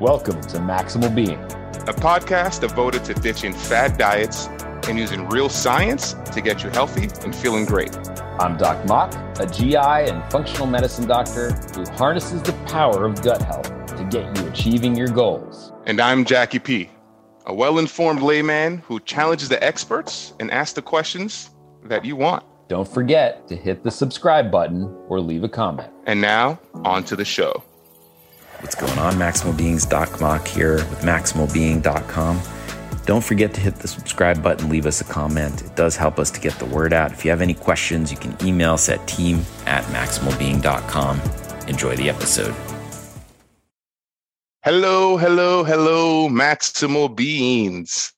Welcome to Maximal Being, a podcast devoted to ditching fad diets and using real science to get you healthy and feeling great. I'm Doc Mok, a GI and functional medicine doctor who harnesses the power of gut health to get you achieving your goals. And I'm Jacky P, a well informed layman who challenges the experts and asks the questions that you want. Don't forget to hit the subscribe button or leave a comment. And now, on to the show. What's going on, Maximal Beings? Doc Mok here with MaximalBeing.com. Don't forget to hit the subscribe button, leave us a comment. It does help us to get the word out. If you have any questions, you can email us at team at MaximalBeing.com. Enjoy the episode. Hello, hello, hello, Maximal Beings.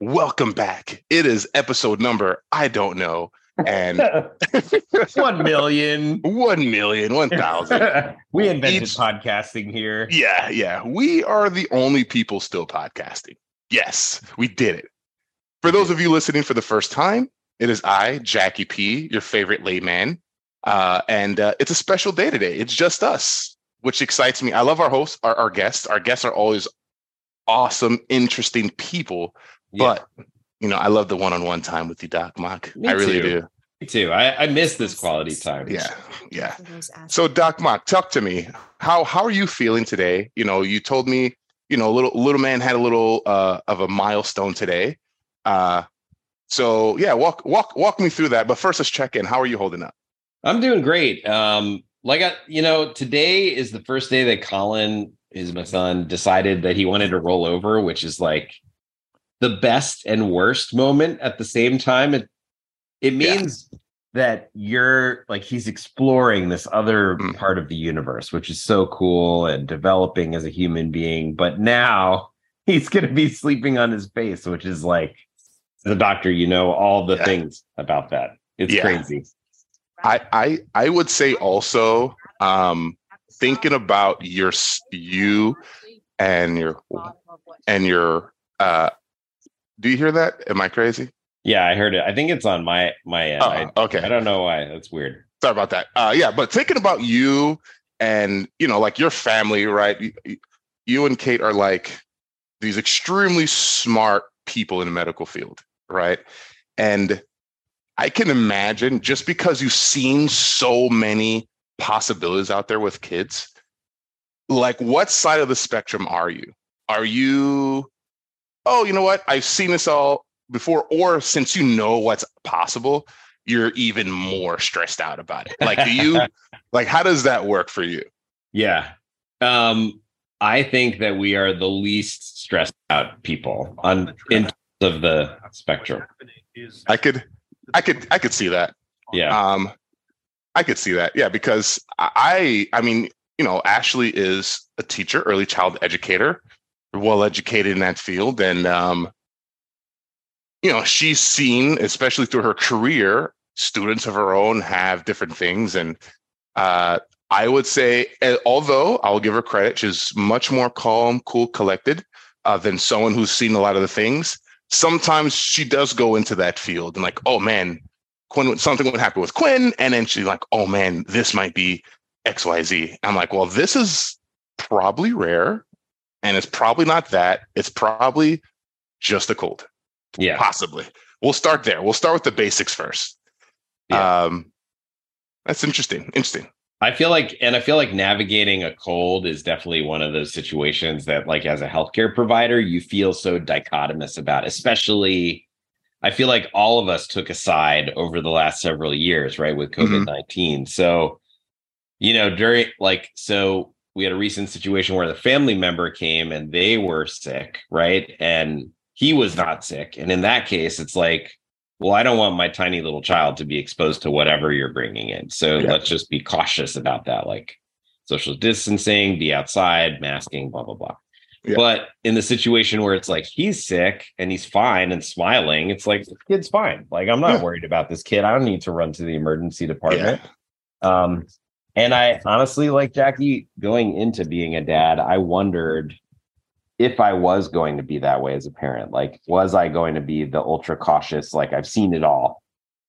Welcome back. It is episode number, I don't know, and one million, one million, one thousand. we invented Each, podcasting here. Yeah, yeah. We are the only people still podcasting. Yes, we did it. For those of you listening for the first time, it is I, Jacky P, your favorite layman. Uh, and uh, it's a special day today. It's just us, which excites me. I love our hosts, our, our guests. Our guests are always awesome, interesting people. Yeah. But you know, I love the one-on-one time with you, Doc Mok. Me I really too. do. Me too. I, I miss this quality time. Yeah, yeah. So, Doc Mok, talk to me. How how are you feeling today? You know, you told me, you know, little little man had a little uh, of a milestone today. Uh, so yeah, walk walk walk me through that. But first, let's check in. How are you holding up? I'm doing great. Um, like I, you know, today is the first day that Colin, is my son, decided that he wanted to roll over, which is like the best and worst moment at the same time. It it means yeah. that you're like he's exploring this other mm. part of the universe, which is so cool and developing as a human being. But now he's gonna be sleeping on his face, which is like the doctor, you know, all the yeah. things about that. It's yeah. crazy. I I I would say also um thinking about your you and your and your uh do you hear that? Am I crazy? Yeah, I heard it. I think it's on my my end. Uh, I, okay. I don't know why. That's weird. Sorry about that. Uh, yeah, but thinking about you and you know, like your family, right? You, you and Kate are like these extremely smart people in the medical field, right? And I can imagine just because you've seen so many possibilities out there with kids, like what side of the spectrum are you? Are you oh, you know what? I've seen this all before. Or since you know what's possible, you're even more stressed out about it. Like, do you, like, how does that work for you? Yeah. Um, I think that we are the least stressed out people on in terms of the spectrum. I could, I could, I could see that. Yeah. Um, I could see that. Yeah, because I, I mean, you know, Ashley is a teacher, early child educator well educated in that field and um, you know she's seen especially through her career students of her own have different things and uh, i would say although i'll give her credit she's much more calm cool collected uh, than someone who's seen a lot of the things. Sometimes she does go into that field and like oh man quinn something would happen with quinn and then she's like oh man this might be xyz i'm like well this is probably rare and it's probably not that. It's probably just a cold. Yeah. Possibly. We'll start there. We'll start with the basics first. Yeah. Um, that's interesting. Interesting. I feel like, and I feel like navigating a cold is definitely one of those situations that, like, as a healthcare provider, you feel so dichotomous about, especially. I feel like all of us took a side over the last several years, right, with COVID 19. Mm-hmm. So, you know, during like, so we had a recent situation where the family member came and they were sick, right? And he was not sick. And in that case, it's like, well, I don't want my tiny little child to be exposed to whatever you're bringing in. So yeah. let's just be cautious about that, like social distancing, be outside, masking, blah, blah, blah. Yeah. But in the situation where it's like he's sick and he's fine and smiling, it's like the kid's fine. Like I'm not yeah. worried about this kid. I don't need to run to the emergency department. Um, and I honestly, like Jacky, going into being a dad, I wondered if I was going to be that way as a parent. Like, was I going to be the ultra cautious? Like, I've seen it all.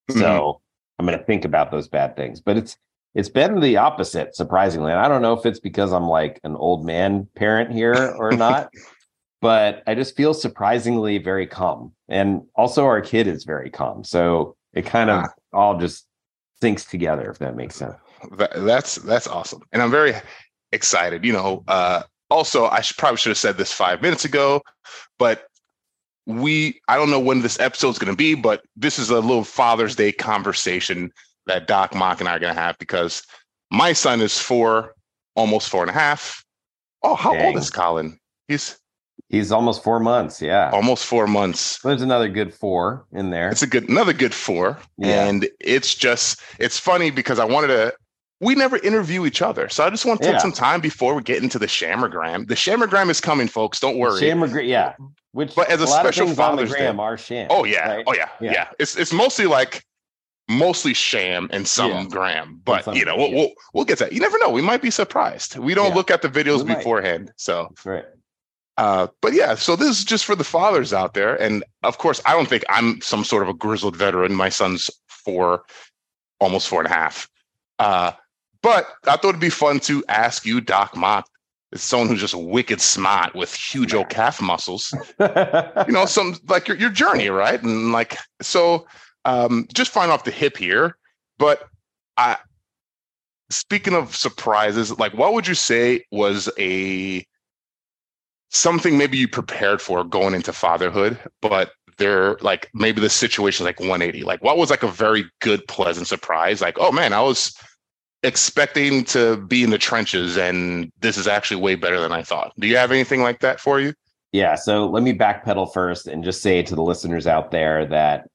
Mm-hmm. So I'm going to think about those bad things. But it's, it's been the opposite, surprisingly. And I don't know if it's because I'm like an old man parent here or not, but I just feel surprisingly very calm. And also, our kid is very calm. So it kind of ah. all just sinks together, if that makes sense. That, that's that's awesome, and I'm very excited. You know, uh, also I should, probably should have said this five minutes ago, but we I don't know when this episode is going to be, but this is a little Father's Day conversation that Doc Mok and I are going to have because my son is four, almost four and a half. Oh, how Dang. old is Colin? He's He's almost four months. Yeah. Almost four months. There's another good four in there. It's a good, another good four. Yeah. And it's just, it's funny because I wanted to, we never interview each other. So I just want to take yeah. some time before we get into the Shammergram. The Shammergram is coming, folks. Don't worry. Shammergram, yeah. Which, but as a, a special Father's Day, are sham. Oh yeah. Right? Oh yeah. yeah. yeah. It's, it's mostly like, mostly sham and some yeah. gram, but some, you know, we'll, we'll, we'll get that. You never know. We might be surprised. We don't look at the videos beforehand. So, right. Uh, but yeah, so this is just for the fathers out there. And of course, I don't think I'm some sort of a grizzled veteran. My son's four, almost four and a half. Uh, but I thought it'd be fun to ask you, Doc Mok, as someone who's just wicked smart with huge old calf muscles, you know, some like your, your journey, right? And like, so um, just fine off the hip here. But I, speaking of surprises, like, what would you say was a something maybe you prepared for going into fatherhood, but they're like maybe the situation like 180. Like what was like a very good, pleasant surprise? Like, oh man, I was expecting to be in the trenches and this is actually way better than I thought. Do you have anything like that for you? Yeah. So let me backpedal first and just say to the listeners out there that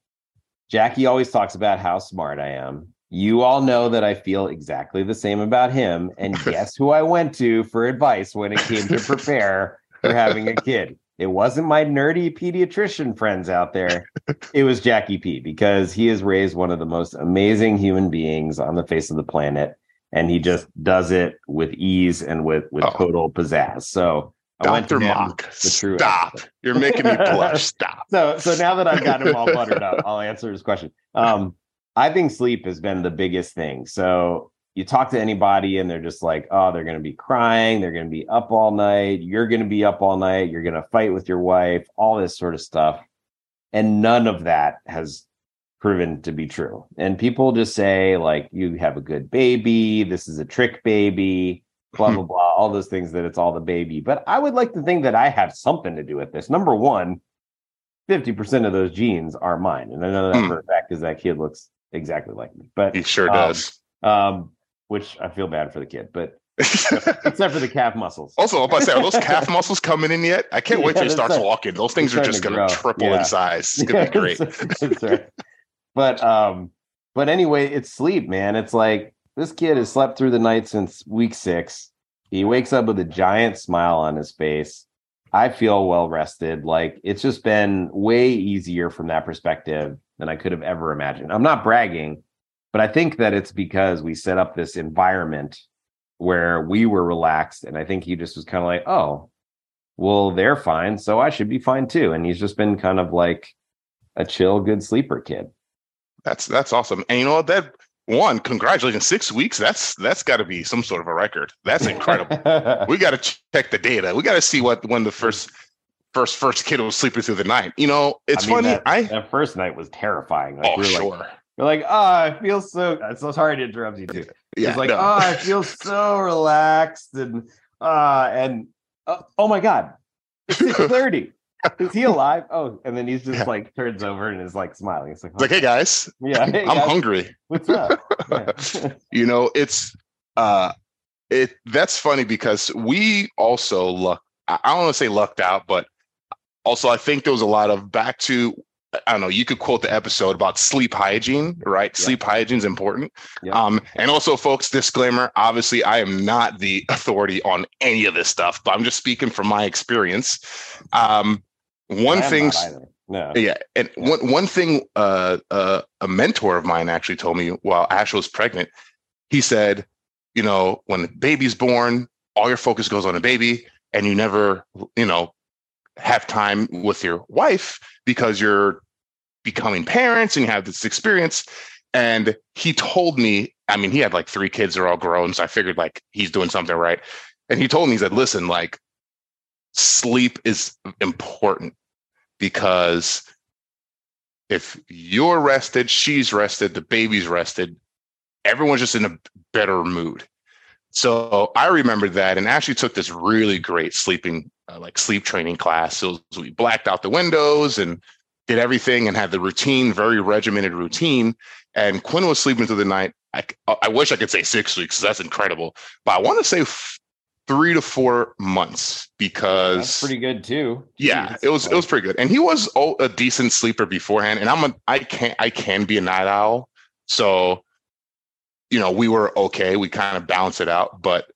Jacky always talks about how smart I am. You all know that I feel exactly the same about him. And guess who I went to for advice when it came to prepare for having a kid. It wasn't my nerdy pediatrician friends out there. It was Jacky P because he has raised one of the most amazing human beings on the face of the planet. And he just does it with ease and with with oh. total pizzazz. So I Dr. Mok, stop. You're making me blush. Stop. so so now that I've got him all buttered up, I'll answer his question. Um, I think sleep has been the biggest thing. So you talk to anybody and they're just like, oh, they're going to be crying. They're going to be up all night. You're going to be up all night. You're going to fight with your wife, all this sort of stuff. And none of that has proven to be true. And people just say, like, you have a good baby. This is a trick baby, blah, blah, blah, all those things that it's all the baby. But I would like to think that I have something to do with this. Number one, 50% of those genes are mine. And I know that mm. for a fact because that kid looks exactly like me. But he sure um, does. Um, which I feel bad for the kid, but except for the calf muscles. Also, I'm about to say, are those calf muscles coming in yet? I can't yeah, wait till he starts walking. Those things are just going to triple yeah. in size. It's going to be great. But um, but anyway, it's sleep, man. It's like this kid has slept through the night since week six. He wakes up with a giant smile on his face. I feel well rested. Like it's just been way easier from that perspective than I could have ever imagined. I'm not bragging but I think that it's because we set up this environment where we were relaxed. And I think he just was kind of like, oh, well, they're fine. So I should be fine too. And he's just been kind of like a chill, good sleeper kid. That's that's awesome. And you know what? That one, congratulations, six weeks. That's that's got to be some sort of a record. That's incredible. we got to check the data. We got to see what when the first first first kid was sleeping through the night. You know, it's I mean, funny. That, I that first night was terrifying. Like, oh, we sure. Like, you're like, oh, I feel so. It's so sorry to interrupt you too. Yeah, it's like, no. oh, I feel so relaxed and uh and uh, oh my god, it's six thirty. is he alive? Oh, and then he's just yeah. like turns over and is like smiling. It's like, oh. like hey guys, yeah, hey, I'm guys. hungry. What's up? you know, it's uh, it that's funny because we also luck. I don't want to say lucked out, but also I think there was a lot of back to I don't know, you could quote the episode about sleep hygiene, right? Yeah. Sleep hygiene is important. Yeah. Um, and also, folks, disclaimer obviously, I am not the authority on any of this stuff, but I'm just speaking from my experience. Um, one thing, no. yeah, and yeah. one one thing, uh, uh, a mentor of mine actually told me while Ash was pregnant. He said, you know, when the baby's born, all your focus goes on the baby, and you never, you know, have time with your wife because you're becoming parents and you have this experience. And he told me I mean, he had like three kids, they're all grown. So I figured like he's doing something right. And he told me, he said, listen, like sleep is important because if you're rested, she's rested, the baby's rested, everyone's just in a better mood. So I remember that and actually took this really great sleeping, uh, like sleep training class. So we blacked out the windows and did everything and had the routine, very regimented routine. And Quinn was sleeping through the night. I, I wish I could say six weeks. That's incredible. But I want to say f- three to four months because that's pretty good too. Yeah, Jeez. it was it was pretty good. And he was a decent sleeper beforehand. And I'm a I can I can be a night owl. So you know, we were okay. We kind of balance it out. But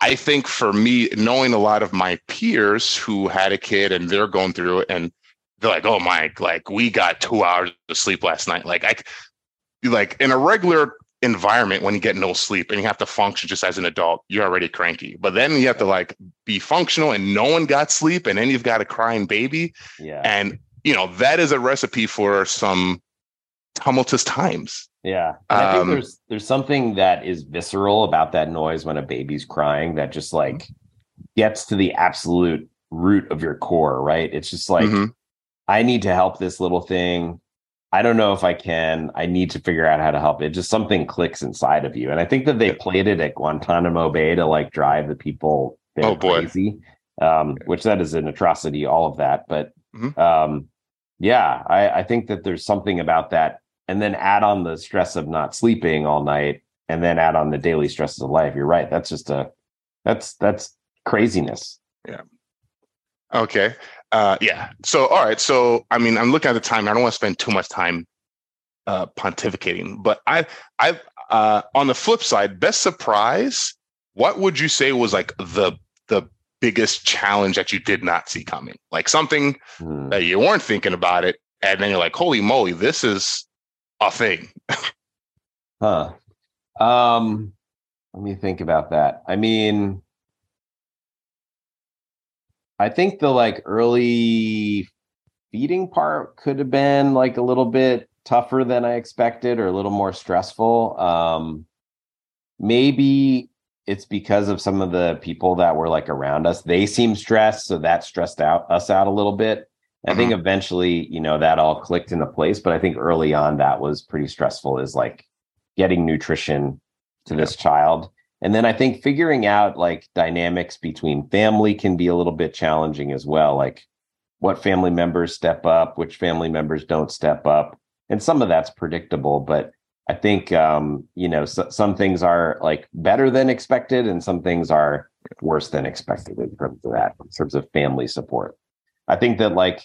I think for me, knowing a lot of my peers who had a kid and they're going through it and they're like, oh, Mike, like we got two hours of sleep last night. Like, I, like in a regular environment when you get no sleep and you have to function just as an adult, you're already cranky. But then you have to like be functional and no one got sleep and then you've got a crying baby. Yeah. And, you know, that is a recipe for some tumultuous times. Yeah. I think um, there's there's something that is visceral about that noise when a baby's crying that just like gets to the absolute root of your core, right? It's just like mm-hmm. I need to help this little thing. I don't know if I can. I need to figure out how to help it. Just something clicks inside of you. And I think that they played it at Guantanamo Bay to like drive the people oh, boy. crazy. Um, which that is an atrocity, all of that. But mm-hmm. um, yeah, I, I think that there's something about that and then add on the stress of not sleeping all night and then add on the daily stresses of life you're right that's just a that's that's craziness yeah okay uh yeah so all right so i mean i'm looking at the time i don't want to spend too much time uh pontificating but i i uh on the flip side best surprise what would you say was like the the biggest challenge that you did not see coming like something hmm. that you weren't thinking about it and then you're like holy moly this is a thing. huh. Um, let me think about that. I mean, I think the like early feeding part could have been like a little bit tougher than I expected or a little more stressful. Um, maybe it's because of some of the people that were like around us. They seemed stressed, so that stressed out us out a little bit. I think mm-hmm. eventually, you know, that all clicked into place. But I think early on that was pretty stressful is like getting nutrition to this child. And then I think figuring out like dynamics between family can be a little bit challenging as well. Like what family members step up, which family members don't step up. And some of that's predictable, but I think um, you know so, some things are like better than expected, and some things are worse than expected in terms of that, in terms of family support. I think that like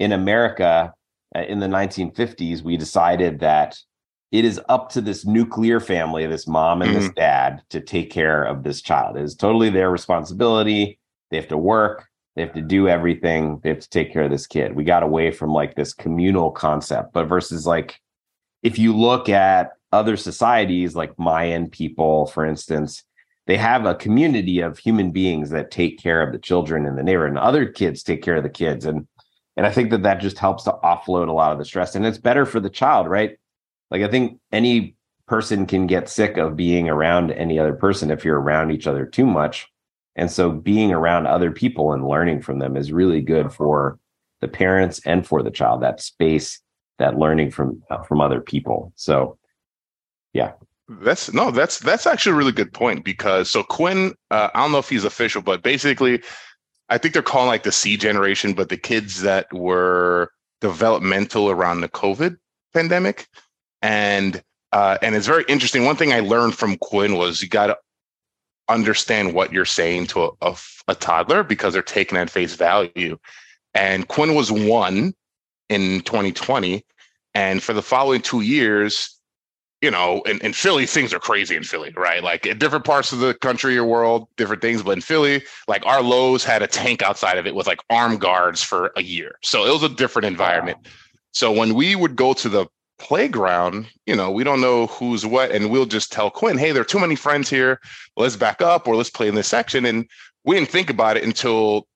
in America uh, in the 1950s, we decided that it is up to this nuclear family, this mom and mm-hmm. this dad, to take care of this child. It is totally their responsibility. They have to work, they have to do everything, they have to take care of this kid. We got away from like this communal concept, but versus like if you look at other societies like Mayan people, for instance, they have a community of human beings that take care of the children in the neighborhood and other kids take care of the kids. And and I think that that just helps to offload a lot of the stress. And it's better for the child, right? Like I think any person can get sick of being around any other person if you're around each other too much. And so being around other people and learning from them is really good for the parents and for the child, that space, that learning from uh, from other people. So yeah. That's no, that's that's actually a really good point because so Quinn, uh, I don't know if he's official, but basically I think they're calling like the C generation, but the kids that were developmental around the COVID pandemic. And uh, and it's very interesting. One thing I learned from Quinn was you got to understand what you're saying to a, a, a toddler because they're taking at face value. And Quinn was one in 2020. And for the following two years, you know, in, in Philly, things are crazy in Philly, right? Like in different parts of the country or world, different things. But in Philly, like our Lowe's had a tank outside of it with like armed guards for a year. So it was a different environment. Wow. So when we would go to the playground, you know, we don't know who's what. And we'll just tell Quinn, hey, there are too many friends here. Let's back up or let's play in this section. And we didn't think about it until,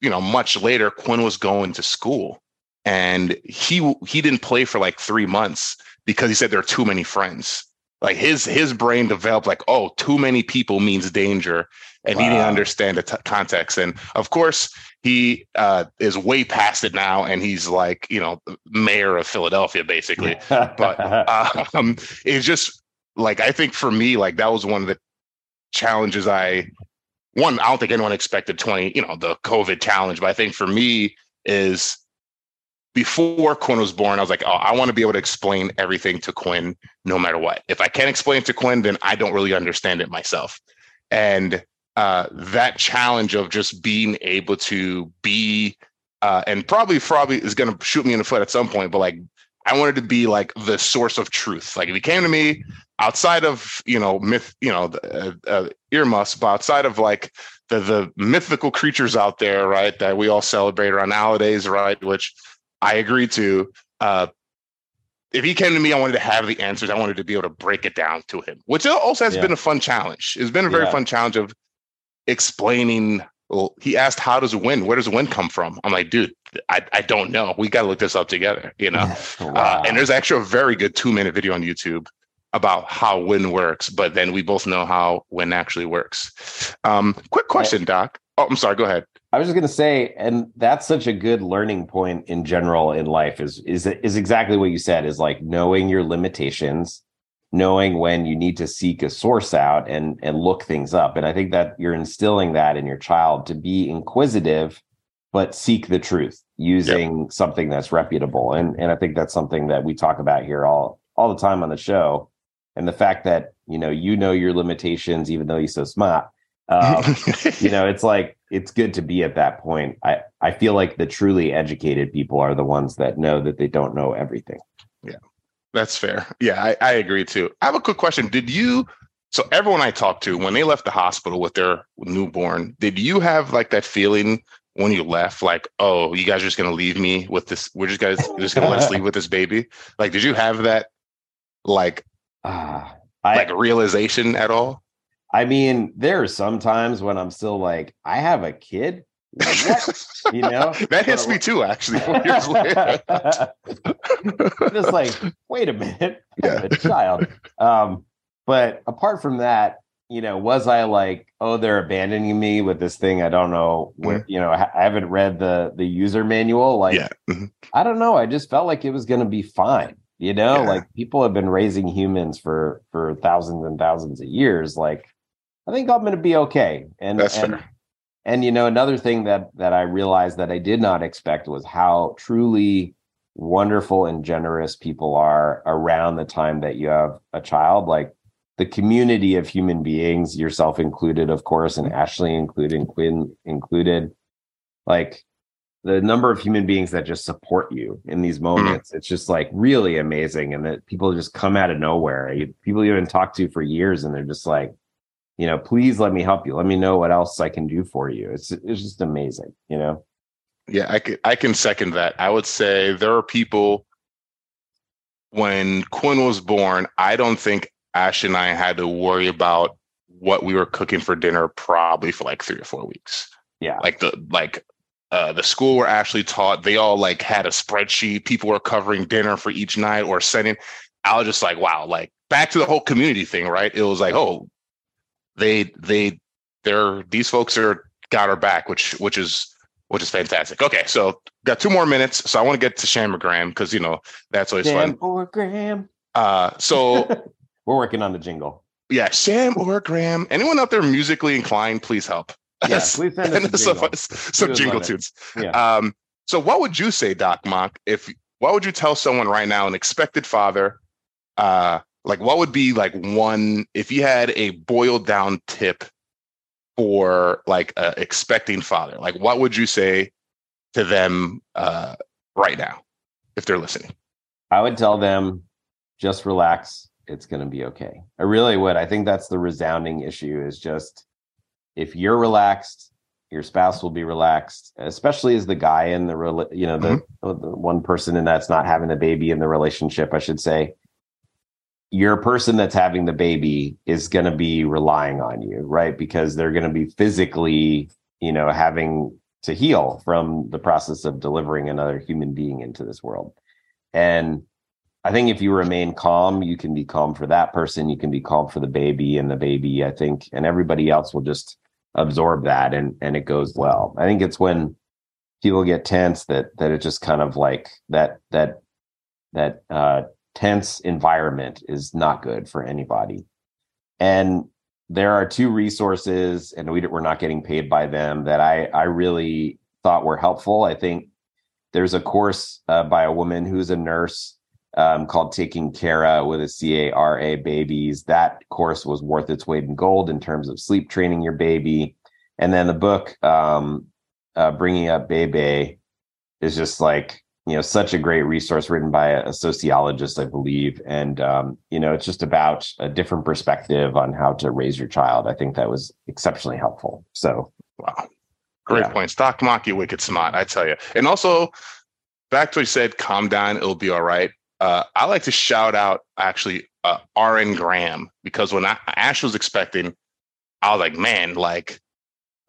you know, much later, Quinn was going to school and he he didn't play for like three months because he said there are too many friends. like his his brain developed like oh too many people means danger and wow. he didn't understand the t- context and of course he uh, is way past it now and he's like you know mayor of philadelphia basically but um, it's just like i think for me like that was one of the challenges i one i don't think anyone expected 20 you know the covid challenge but i think for me is before Quinn was born, I was like, oh, I want to be able to explain everything to Quinn no matter what. If I can't explain it to Quinn, then I don't really understand it myself. And uh, that challenge of just being able to be, uh, and probably, probably is going to shoot me in the foot at some point, but like, I wanted to be like the source of truth. Like if he came to me outside of, you know, myth, you know, uh, uh, earmuffs, but outside of like the, the mythical creatures out there, right, that we all celebrate around nowadays, right, which I agreed to. Uh, if he came to me, I wanted to have the answers. I wanted to be able to break it down to him, which also has yeah. been a fun challenge. It's been a very yeah. fun challenge of explaining. Well, he asked, "How does wind? Where does wind come from?" I'm like, "Dude, I, I don't know. We got to look this up together." You know. wow. uh, and there's actually a very good two minute video on YouTube about how wind works, but then we both know how wind actually works. Um, quick question, Doc. Oh, I'm sorry. Go ahead. I was just going to say, and that's such a good learning point in general in life is is is exactly what you said is like knowing your limitations, knowing when you need to seek a source out and and look things up. And I think that you're instilling that in your child to be inquisitive, but seek the truth using yep. something that's reputable. And and I think that's something that we talk about here all all the time on the show. And the fact that you know you know your limitations, even though you're so smart. Um, you know, it's like it's good to be at that point. I I feel like the truly educated people are the ones that know that they don't know everything. That's fair. Yeah, I, I agree too. I have a quick question. Did you? So everyone I talked to when they left the hospital with their newborn, did you have like that feeling when you left, like, oh, you guys are just gonna leave me with this? We're just guys just gonna let us leave with this baby. Like, did you have that like uh, I, like realization at all? I mean, there are some times when I'm still like, I have a kid. What? you know, that hits me too. Actually, four years later, just like, wait a minute, yeah. a child. Um, but apart from that, you know, was I like, oh, they're abandoning me with this thing? I don't know. Where mm-hmm. you know, I haven't read the the user manual. Like, yeah. mm-hmm. I don't know. I just felt like it was going to be fine. You know, yeah. like people have been raising humans for for thousands and thousands of years. Like, I think I'm going to be okay. And that's and, fair. And you know, another thing that that I realized that I did not expect was how truly wonderful and generous people are around the time that you have a child. Like the community of human beings, yourself included, of course, and Ashley included, Quinn included. Like the number of human beings that just support you in these mm-hmm. moments, mm-hmm. it's just like really amazing. And that people just come out of nowhere. People you haven't talked to for years, and they're just like, you know, please let me help you. Let me know what else I can do for you. It's it's just amazing, you know. Yeah, I can I can second that. I would say there are people when Quinn was born, I don't think Ash and I had to worry about what we were cooking for dinner probably for like three or four weeks. Yeah. Like the like uh, the school where Ashley taught, they all like had a spreadsheet. People were covering dinner for each night or sending. I was just like, wow, like back to the whole community thing, right? It was like, oh, they they they're these folks are got our back, which which is which is fantastic. Okay, so got two more minutes, so I want to get to Shamagram because you know that's always Sham fun. Or Gram. Uh, so we're working on the jingle. Yeah, Sham or Gram. Anyone out there musically inclined, please help. Yeah, please send us some, jingle. some jingle tunes. Yeah. Um, so what would you say, Doc Mok, if what would you tell someone right now, an expected father, uh, like what would be like one if you had a boiled down tip for like a expecting father like what would you say to them uh, right now if they're listening? I would tell them just relax. It's going to be okay. I really would. I think that's the resounding issue is just if you're relaxed your spouse will be relaxed especially as the guy in the you know the, mm-hmm. the one person and that's not having the baby in the relationship i should say your person that's having the baby is going to be relying on you, right? Because they're going to be physically, you know, having to heal from the process of delivering another human being into this world. And I think if you remain calm, you can be calm for that person, you can be calm for the baby and the baby, I think, and everybody else will just absorb that and and it goes well. I think it's when people get tense that that it just kind of like that that that uh tense environment is not good for anybody. And there are two resources and we, we're not getting paid by them that I I really thought were helpful. I think there's a course uh, by a woman who's a nurse um, called Taking Cara with a C A R A babies. That course was worth its weight in gold in terms of sleep training your baby. And then the book, um, uh, Bringing Up Bebe, is just like, you know, such a great resource written by a, sociologist, I believe. And, um, you know, it's just about a different perspective on how to raise your child. I think that was exceptionally helpful. So, wow. Great yeah. points. Doc Maki, wicked smart, I tell you. And also, back to what you said, calm down, it'll be all right. Uh, I like to shout out actually uh, Aaron Graham because when I, Ash was expecting, I was like, man, like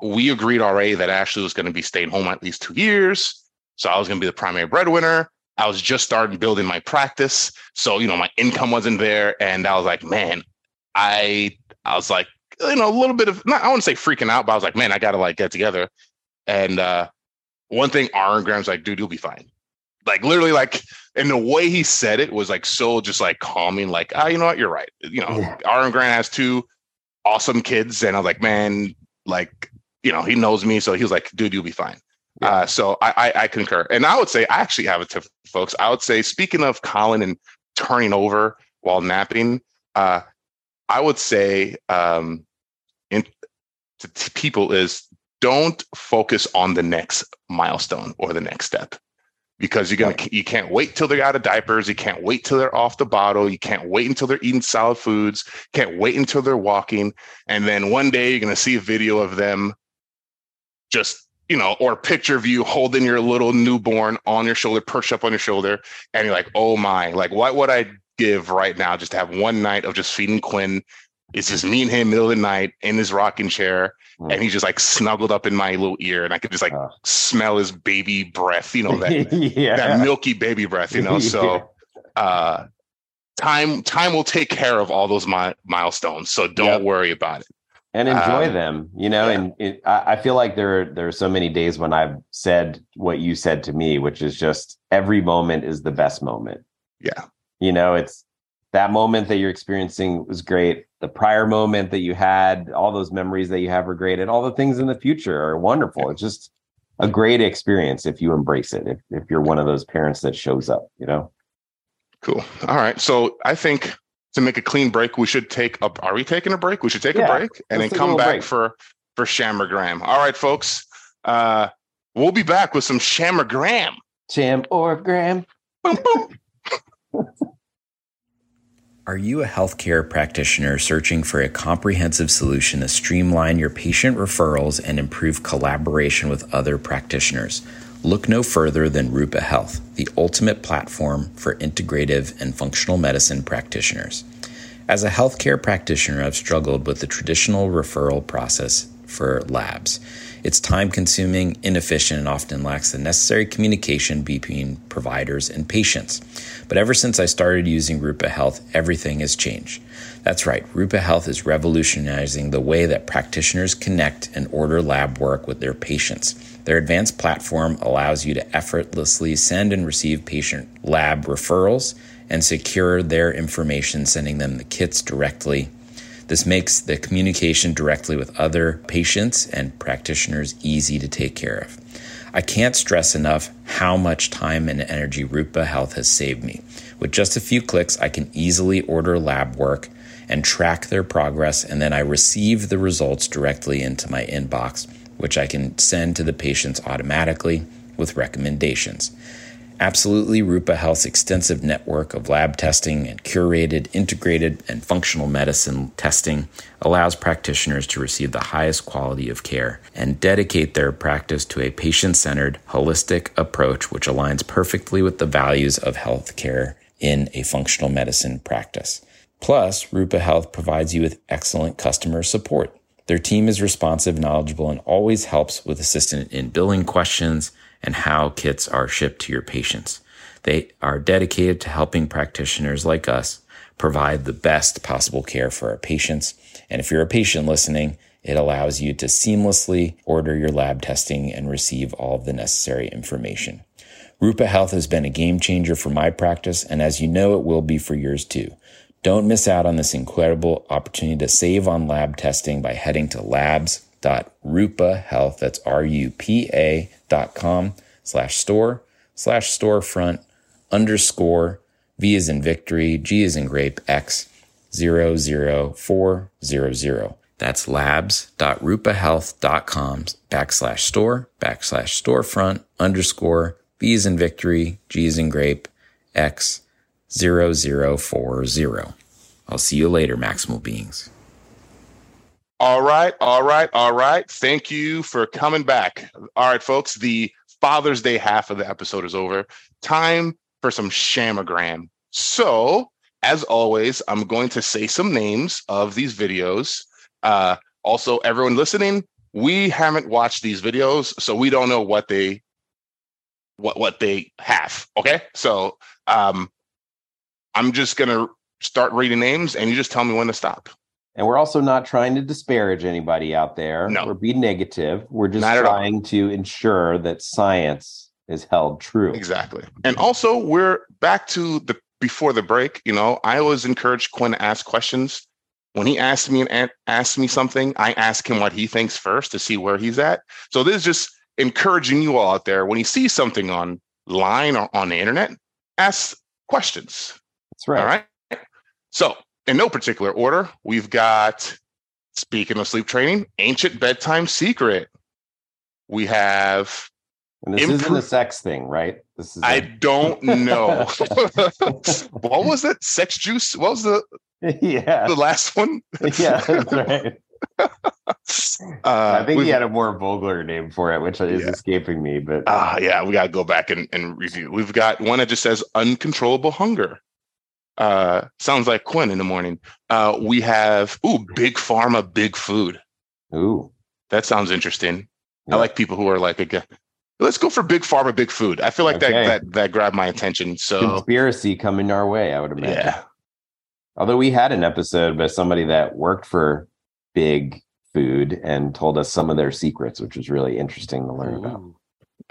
we agreed already that Ashley was going to be staying home at least two years. So I was going to be the primary breadwinner. I was just starting building my practice. So, you know, my income wasn't there. And I was like, man, I, I was like, you know, a little bit of, not, I wouldn't say freaking out, but I was like, man, I got to like get together. And uh, one thing Aaron Graham's like, dude, you'll be fine. Like literally like, and the way he said it was like so just like calming, like, ah, oh, you know what, you're right. You know, yeah. Aaron Graham has two awesome kids. And I was like, man, like, you know, he knows me. So he was like, dude, you'll be fine. Yeah. Uh, so I, I, I concur. And I would say I actually have a tip, folks. I would say, speaking of Colin and turning over while napping, uh, I would say um, in, to, to people is don't focus on the next milestone or the next step because you're gonna right. you can't wait till they're out of diapers you can't wait till they're off the bottle you can't wait until they're eating solid foods can't wait until they're walking and then one day you're gonna see a video of them just you know or picture of you holding your little newborn on your shoulder perched up on your shoulder and you're like oh my like what would i give right now just to have one night of just feeding quinn it's just me and him middle of the night in his rocking chair mm. and he's just like snuggled up in my little ear and i could just like uh. smell his baby breath you know that yeah. that milky baby breath you know so uh time time will take care of all those mi- milestones so don't yep. worry about it and enjoy um, them you know yeah. and it, I, I feel like there there are so many days when i've said what you said to me which is just every moment is the best moment yeah you know it's that moment that you're experiencing was great. The prior moment that you had, all those memories that you have are great, and all the things in the future are wonderful. It's just a great experience if you embrace it. If if you're one of those parents that shows up, you know. Cool. All right. So I think to make a clean break, we should take a. Are we taking a break? We should take yeah, a break and then come back break. for for Sham or Gram. All right, folks. Uh, we'll be back with some Sham or Gram. Sham or Gram. Boom, boom. Are you a healthcare practitioner searching for a comprehensive solution to streamline your patient referrals and improve collaboration with other practitioners? Look no further than Rupa Health, the ultimate platform for integrative and functional medicine practitioners. As a healthcare practitioner, I've struggled with the traditional referral process for labs. It's time consuming, inefficient, and often lacks the necessary communication between providers and patients. But ever since I started using Rupa Health, everything has changed. That's right, Rupa Health is revolutionizing the way that practitioners connect and order lab work with their patients. Their advanced platform allows you to effortlessly send and receive patient lab referrals and secure their information, sending them the kits directly this makes the communication directly with other patients and practitioners easy to take care of. I can't stress enough how much time and energy Rupa Health has saved me. With just a few clicks, I can easily order lab work and track their progress, and then I receive the results directly into my inbox, which I can send to the patients automatically with recommendations. Absolutely, Rupa Health's extensive network of lab testing and curated, integrated, and functional medicine testing allows practitioners to receive the highest quality of care and dedicate their practice to a patient centered, holistic approach which aligns perfectly with the values of healthcare in a functional medicine practice. Plus, Rupa Health provides you with excellent customer support. Their team is responsive, knowledgeable, and always helps with assistance in billing questions and how kits are shipped to your patients. They are dedicated to helping practitioners like us provide the best possible care for our patients. And if you're a patient listening, it allows you to seamlessly order your lab testing and receive all of the necessary information. Rupa Health has been a game changer for my practice, and as you know, it will be for yours too. Don't miss out on this incredible opportunity to save on lab testing by heading to labs.rupahealth, that's R-U-P-A dot com slash store slash storefront underscore V is in victory, G is in grape, X zero zero four zero zero. That's labs.rupahealth.com backslash store backslash storefront underscore V is in victory, G is in grape, X 0040. I'll see you later, Maximal Beings. All right, all right, all right. Thank you for coming back. All right, folks, the Father's Day half of the episode is over. Time for some shamagram. So, as always, I'm going to say some names of these videos. Uh, also, everyone listening, we haven't watched these videos, so we don't know what they what what they have. Okay, so um, I'm just gonna start reading names, and you just tell me when to stop. And we're also not trying to disparage anybody out there no. or be negative. We're just trying to ensure that science is held true. Exactly. And also, we're back to the before the break. You know, I always encourage Quinn to ask questions. When he asks me and asks me something, I ask him what he thinks first to see where he's at. So this is just encouraging you all out there when you see something online or on the internet, ask questions. That's right. All right. So, in no particular order, we've got, speaking of sleep training, ancient bedtime secret. We have. And this isn't a sex thing, right? This is. I a- don't know. what was it? Sex juice? What was the? Yeah. The last one. yeah, that's right. Uh, I think he had a more vulgar name for it, which is yeah. escaping me. But ah, uh, yeah, we got to go back and, and review. We've got one that just says uncontrollable hunger. Uh, sounds like Quinn in the morning. Uh, we have ooh, big pharma, big food. Ooh, that sounds interesting. Yeah. I like people who are like, okay, let's go for big pharma, big food. I feel like okay. that that that grabbed my attention. So conspiracy coming our way, I would imagine. Yeah. Although we had an episode by somebody that worked for big food and told us some of their secrets, which was really interesting to learn Ooh. about.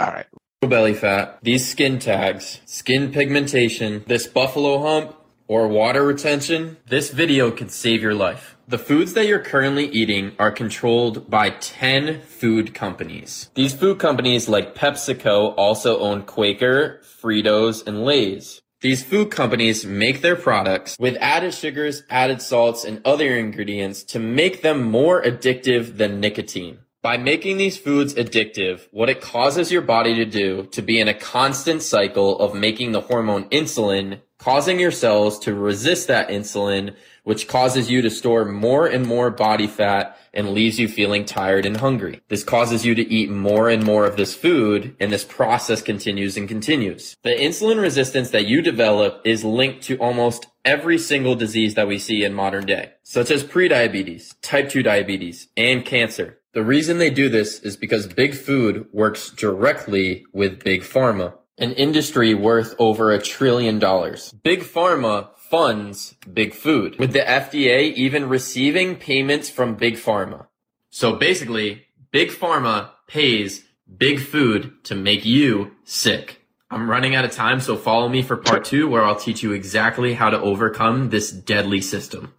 All right. Belly fat, these skin tags, skin pigmentation, this buffalo hump, or water retention, this video could save your life. The foods that you're currently eating are controlled by 10 food companies. These food companies like PepsiCo also own Quaker, Fritos, and Lay's. These food companies make their products with added sugars, added salts, and other ingredients to make them more addictive than nicotine. By making these foods addictive, what it causes your body to do to be in a constant cycle of making the hormone insulin, causing your cells to resist that insulin, which causes you to store more and more body fat and leaves you feeling tired and hungry. This causes you to eat more and more of this food, and this process continues and continues. The insulin resistance that you develop is linked to almost every single disease that we see in modern day, such as prediabetes, type 2 diabetes, and cancer. The reason they do this is because big food works directly with big pharma, an industry worth over a trillion dollars. Big pharma funds big food, with the FDA even receiving payments from big pharma. So basically, big pharma pays big food to make you sick. I'm running out of time, so follow me for part two, where I'll teach you exactly how to overcome this deadly system.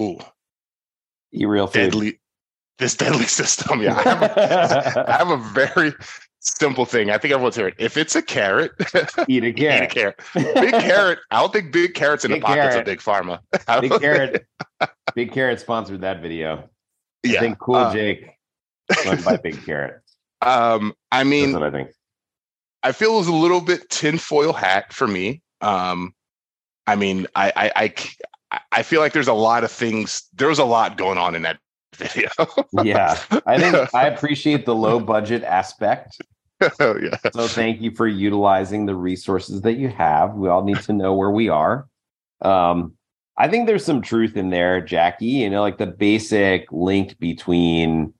Ooh. Eat real food. Deadly, this deadly system. Yeah, I have, a, I have a very simple thing. I think everyone's heard. If it's a carrot, eat a carrot. eat a carrot. Big carrot. I don't think big carrots in big the pockets carrot. of big pharma. Big carrot. big carrot sponsored that video. Yeah. I think Cool uh, Jake went by Big Carrot. Um, I mean, That's what I think. I feel it was a little bit tinfoil hat for me. Um, I mean, I, I, I, I feel like there's a lot of things. There was a lot going on in that video. yeah, I think I appreciate the low budget aspect. Oh, yeah. So thank you for utilizing the resources that you have. We all need to know where we are. Um, I think there's some truth in there, Jacky. You know, like the basic link between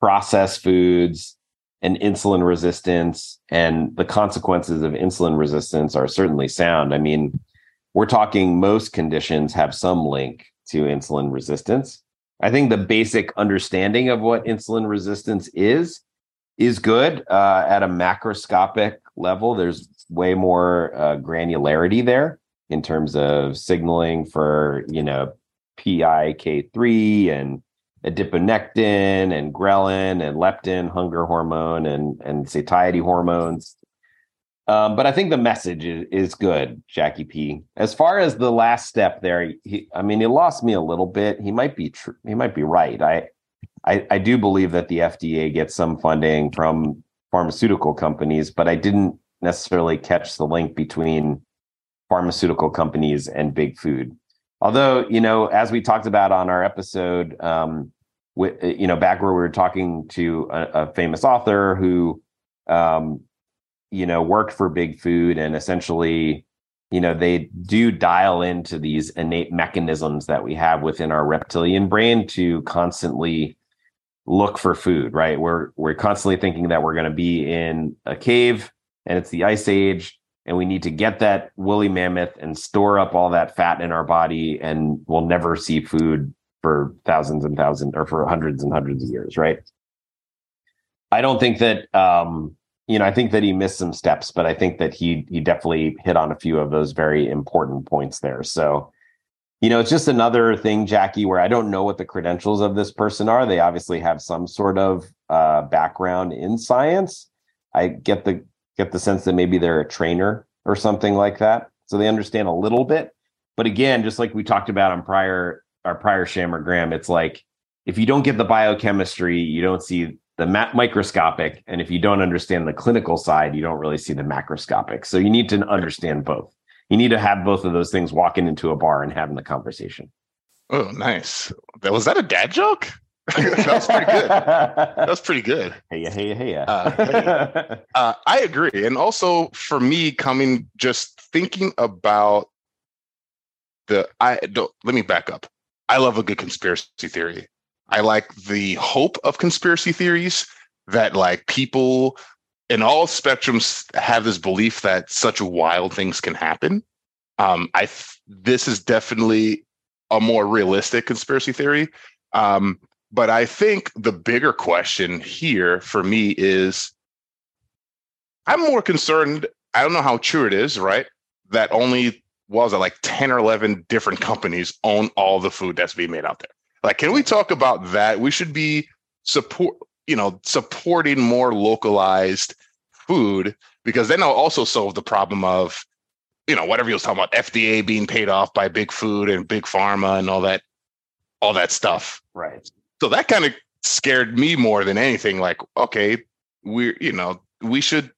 processed foods and insulin resistance and the consequences of insulin resistance are certainly sound. I mean, we're talking most conditions have some link to insulin resistance. I think the basic understanding of what insulin resistance is is good uh, at a macroscopic level. There's way more uh, granularity there in terms of signaling for you know PIK3 and adiponectin and ghrelin and leptin, hunger hormone, and and satiety hormones. Um, but I think the message is, is good, Jacky P. As far as the last step there, he, I mean, he lost me a little bit. He might be true. He might be right. I, I, I do believe that the FDA gets some funding from pharmaceutical companies, but I didn't necessarily catch the link between pharmaceutical companies and big food. Although, you know, as we talked about on our episode, um, with, you know, back where we were talking to a, a famous author who, um, you know, worked for big food and essentially, you know, they do dial into these innate mechanisms that we have within our reptilian brain to constantly look for food, right? We're we're constantly thinking that we're going to be in a cave and it's the ice age and we need to get that woolly mammoth and store up all that fat in our body and we'll never see food for thousands and thousands or for hundreds and hundreds of years right i don't think that um you know i think that he missed some steps but i think that he he definitely hit on a few of those very important points there so you know it's just another thing Jacky where i don't know what the credentials of this person are they obviously have some sort of uh background in science i get the get the sense that maybe they're a trainer or something like that. So they understand a little bit. But again, just like we talked about on prior our prior Sham or Gram, it's like if you don't get the biochemistry, you don't see the microscopic, and if you don't understand the clinical side, you don't really see the macroscopic. So you need to understand both. You need to have both of those things walking into a bar and having the conversation. Oh, nice. Was that a dad joke? that was pretty good. That was pretty good. Hey, hey, hey. Uh, hey. Uh, I agree. And also for me, coming just thinking about the, I don't, let me back up. I love a good conspiracy theory. I like the hope of conspiracy theories that like people in all spectrums have this belief that such wild things can happen. Um, I, this is definitely a more realistic conspiracy theory. Um, but I think the bigger question here for me is I'm more concerned. I don't know how true it is, right? That only was it like 10 or 11 different companies own all the food that's being made out there. Like, can we talk about that? We should be support, you know, supporting more localized food because then I'll also solve the problem of, you know, whatever you was talking about, FDA being paid off by big food and big pharma and all that, all that stuff. Right so that kind of scared me more than anything like okay we're you know we should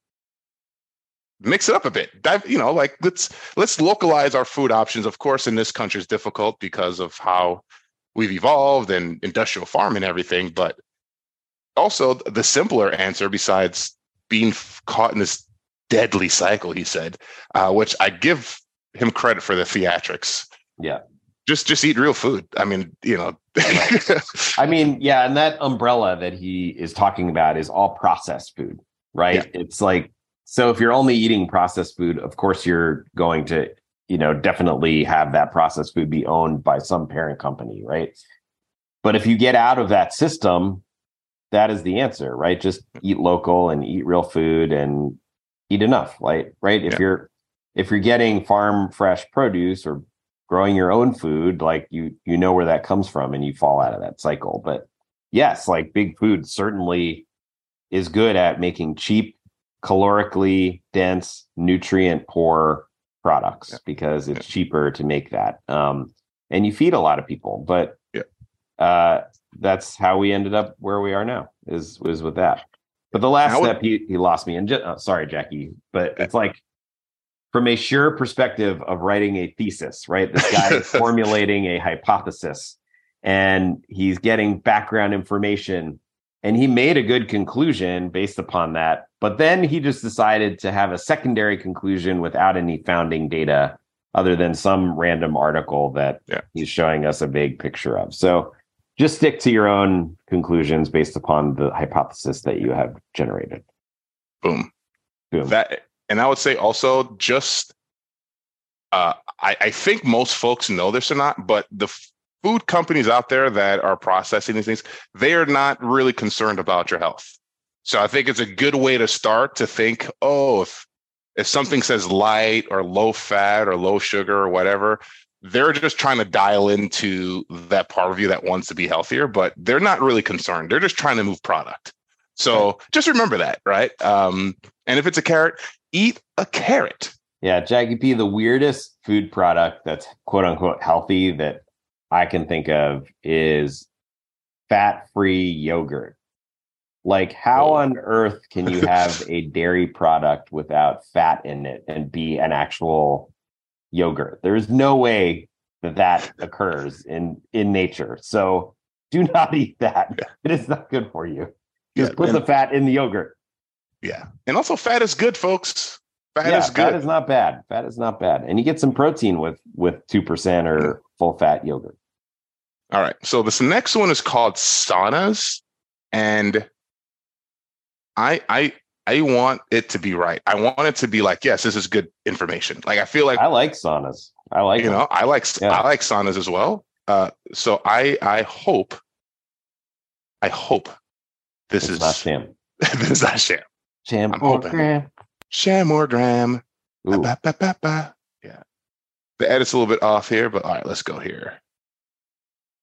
mix it up a bit dive you know like let's let's localize our food options of course in this country is difficult because of how we've evolved and industrial farm and everything but also the simpler answer besides being caught in this deadly cycle he said uh, which i give him credit for the theatrics yeah just just eat real food. I mean, you know. I mean, yeah, and that umbrella that he is talking about is all processed food, right? Yeah. It's like so if you're only eating processed food, of course you're going to, you know, definitely have that processed food be owned by some parent company, right? But if you get out of that system, that is the answer, right? Just eat local and eat real food and eat enough, right? Right? If yeah. you're if you're getting farm fresh produce or growing your own food like you you know where that comes from and you fall out of that cycle but yes like big food certainly is good at making cheap calorically dense nutrient poor products yeah. because it's yeah. cheaper to make that um and you feed a lot of people but yeah. uh that's how we ended up where we are now is was with that but the last step he, he lost me and just, oh, sorry Jacky but it's like from a sure perspective of writing a thesis, right? This guy is formulating a hypothesis and he's getting background information and he made a good conclusion based upon that. But then he just decided to have a secondary conclusion without any founding data other than some random article that yeah. he's showing us a vague picture of. So just stick to your own conclusions based upon the hypothesis that you have generated. Boom. Boom. That and I would say also just uh, I, I think most folks know this or not, but the food companies out there that are processing these things, they are not really concerned about your health. So I think it's a good way to start to think, oh, if if something says light or low fat or low sugar or whatever, they're just trying to dial into that part of you that wants to be healthier, but they're not really concerned. They're just trying to move product. So just remember that, right? Um, and if it's a carrot, eat a carrot. Yeah, Jacky P, the weirdest food product that's quote unquote healthy that I can think of is fat free yogurt. Like, how on earth can you have a dairy product without fat in it and be an actual yogurt? There's no way that that occurs in in nature. So do not eat that. It is not good for you. Just Yeah, put and- the fat in the yogurt. Yeah. And also fat is good, folks. Fat yeah, is good. fat is not bad. Fat is not bad, and you get some protein with with two percent or full fat yogurt. All right. So this next one is called saunas. And I I I want it to be right. I want it to be like, yes, this is good information. Like I feel like I like saunas. I like you them. know, I like Yeah. I like saunas as well. Uh so I I hope I hope this It's is not sham. this is not sham. Sham I'm or hoping. gram. Sham or gram. Ba, ba, ba. The edit's a little bit off here, but all right, let's go here.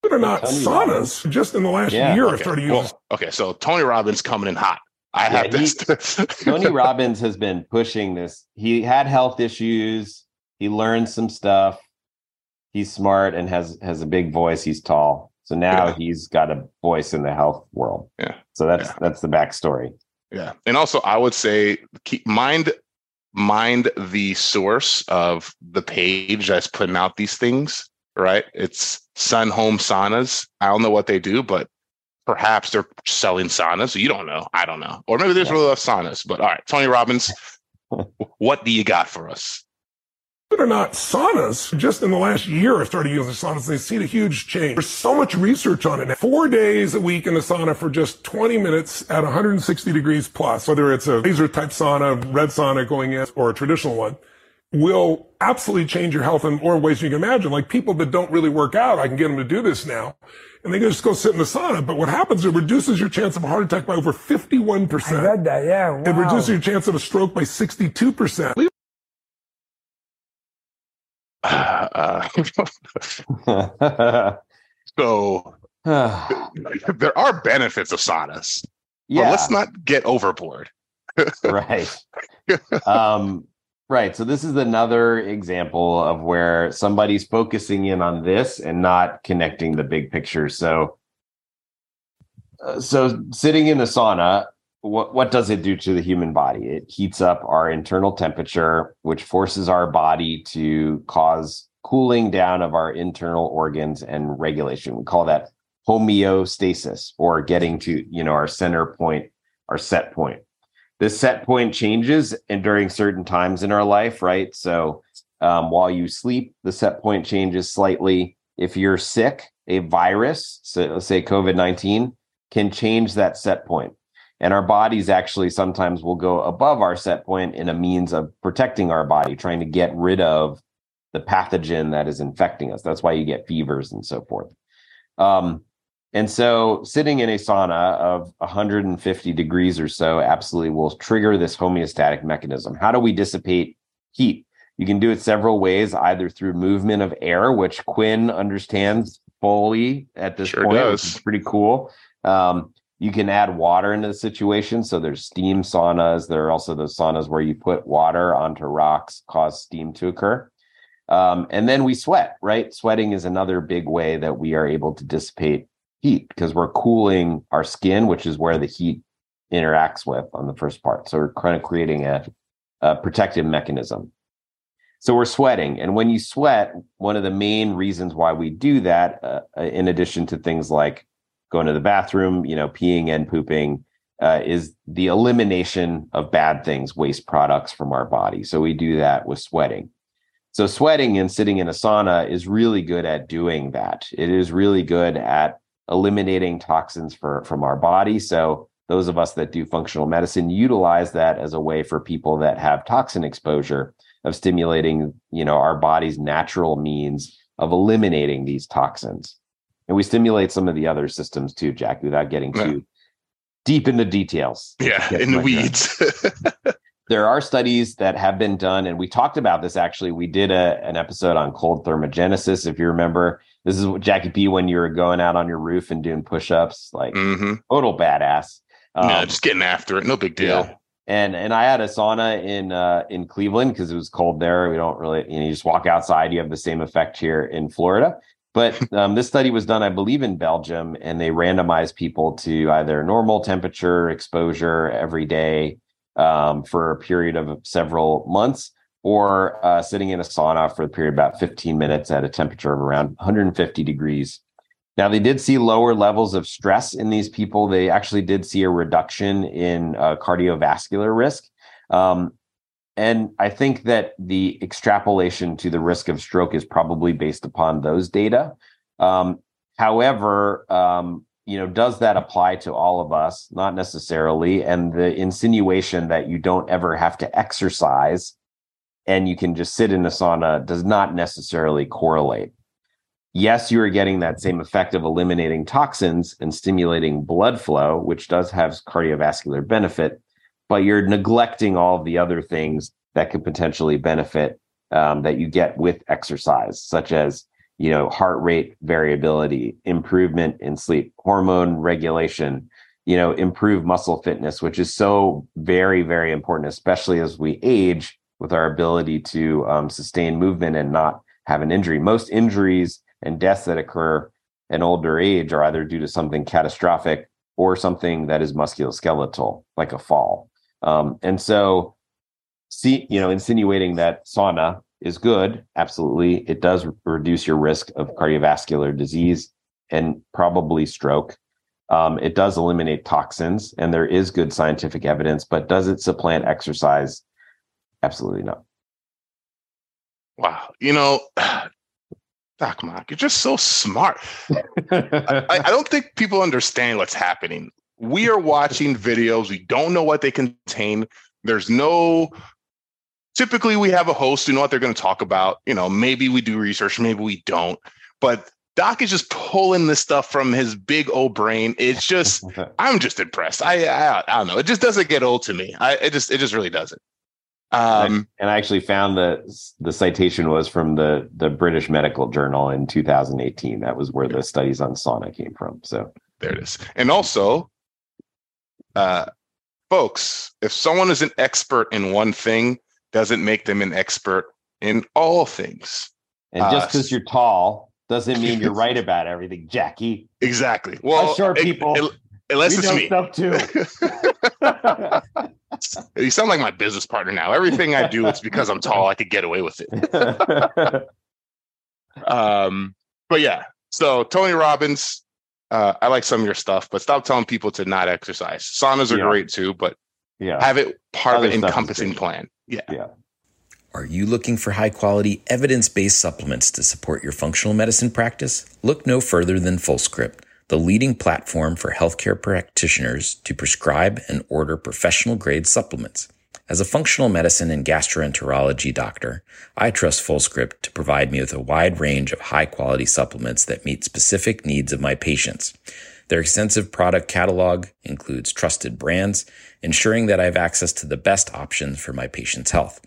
Believe it or not, Tony saunas just in the last Yeah, year have Okay. started using Well, okay, so Tony Robbins coming in hot. I Yeah, have he- this. Tony Robbins has been pushing this. He had health issues. He learned some stuff. He's smart and has has a big voice. He's tall, so now Yeah. he's got a voice in the health world. Yeah. So that's Yeah. that's the backstory. Yeah, and also I would say keep mind mind the source of the page that's putting out these things. Right, it's Sun Home Saunas. I don't know what they do, but perhaps they're selling saunas. So You don't know. I don't know, or maybe there's Yeah. really love saunas. But all right, Tony Robbins, what do you got for us? It or not, saunas just in the last year have started using saunas. They've seen a huge change. There's so much research on it. now. Four days a week in the sauna for just 20 minutes at 160 degrees plus, whether it's a laser type sauna, red sauna going in, or a traditional one, will absolutely change your health in more ways than you can imagine. Like people that don't really work out, I can get them to do this now. And they can just go sit in the sauna. But what happens, it reduces your chance of a heart attack by over 51%. I read that, yeah. Wow. It reduces your chance of a stroke by 62%. Uh, so there are benefits of saunas, but let's not get overboard. right. Um right so this is another example of where somebody's focusing in on this and not connecting the big picture. So uh, so sitting in a sauna what what does it do to the human body it heats up our internal temperature which forces our body to cause cooling down of our internal organs and regulation we call that homeostasis or getting to you know our center point our set point this set point changes and during certain times in our life, right? So um, while you sleep, the set point changes slightly. If you're sick, a virus, so let's say COVID 19, can change that set point. And our bodies actually sometimes will go above our set point in a means of protecting our body, trying to get rid of the pathogen that is infecting us. That's why you get fevers and so forth. Um, and so sitting in a sauna of 150 degrees or so absolutely will trigger this homeostatic mechanism. How do we dissipate heat? You can do it several ways, either through movement of air, which Quinn understands fully at this Sure point, does. which is pretty cool. Um, you can add water into the situation. So there's steam saunas. There are also those saunas where you put water onto rocks, cause steam to occur. Um, and then we sweat, right? Sweating is another big way that we are able to dissipate heat because we're cooling our skin, which is where the heat interacts with on the first part. So we're kind of creating a, a protective mechanism. So we're sweating. And when you sweat, one of the main reasons why we do that, uh, in addition to things like going to the bathroom, you know, peeing and pooping, uh, is the elimination of bad things, waste products from our body. So we do that with sweating. So sweating and sitting in a sauna is really good at doing that. It is really good at eliminating toxins for, from our body. So those of us that do functional medicine utilize that as a way for people that have toxin exposure of stimulating, you know, our body's natural means of eliminating these toxins. And we stimulate some of the other systems too, Jack, without getting too yeah. deep into details. Yeah, in the weeds. there are studies that have been done, and we talked about this actually. We did a, an episode on cold thermogenesis, if you remember. This is what Jacky P when you were going out on your roof and doing push-ups, like mm-hmm. total badass. Um, yeah, just getting after it, no big deal. Yeah. And and I had a sauna in uh, in Cleveland because it was cold there. We don't really, you know, you just walk outside. You have the same effect here in Florida. But um, this study was done, I believe, in Belgium, and they randomized people to either normal temperature exposure every day um, for a period of several months, or uh, sitting in a sauna for a period about 15 minutes at a temperature of around 150 degrees. Now, they did see lower levels of stress in these people. They actually did see a reduction in uh, cardiovascular risk. Um, and I think that the extrapolation to the risk of stroke is probably based upon those data. Um, however, um, you know, does that apply to all of us? Not necessarily. And the insinuation that you don't ever have to exercise and you can just sit in a sauna does not necessarily correlate. Yes, you are getting that same effect of eliminating toxins and stimulating blood flow, which does have cardiovascular benefit, but you're neglecting all of the other things that could potentially benefit um, that you get with exercise, such as you know heart rate variability, improvement in sleep, hormone regulation, you know, improve muscle fitness, which is so very very important, especially as we age with our ability to um, sustain movement and not have an injury. Most injuries and deaths that occur in older age are either due to something catastrophic or something that is musculoskeletal, like a fall. Um, and so, see, you know, insinuating that sauna is good, absolutely, it does reduce your risk of cardiovascular disease and probably stroke. Um, it does eliminate toxins, and there is good scientific evidence, but does it supplant exercise? Absolutely not. Wow. You know, Doc Mok, you're just so smart. I, I don't think people understand what's happening. We are watching videos, we don't know what they contain. There's no typically we have a host who know what they're going to talk about. You know, maybe we do research, maybe we don't. But Doc is just pulling this stuff from his big old brain. It's just, I'm just impressed. I, I, I don't know. It just doesn't get old to me. I, it just, it just really doesn't. Um, and I actually found that the citation was from the the British Medical Journal in 2018. That was where the studies on sauna came from. So there it is. And also, uh, folks, if someone is an expert in one thing, doesn't make them an expert in all things. And just because uh, you're tall doesn't mean you're right about everything, Jacky. Exactly. Well, Us short people. It, it, unless we it's me. stuff too. you sound like my business partner now. Everything I do, it's because I'm tall. I could get away with it. um, but yeah. So Tony Robbins, uh, I like some of your stuff, but stop telling people to not exercise. Saunas are yeah. great too, but yeah, have it part Other of an encompassing plan. Yeah. Yeah. Are you looking for high quality, evidence based supplements to support your functional medicine practice? Look no further than FullScript the leading platform for healthcare practitioners to prescribe and order professional grade supplements. As a functional medicine and gastroenterology doctor, I trust FullScript to provide me with a wide range of high quality supplements that meet specific needs of my patients. Their extensive product catalog includes trusted brands, ensuring that I have access to the best options for my patient's health.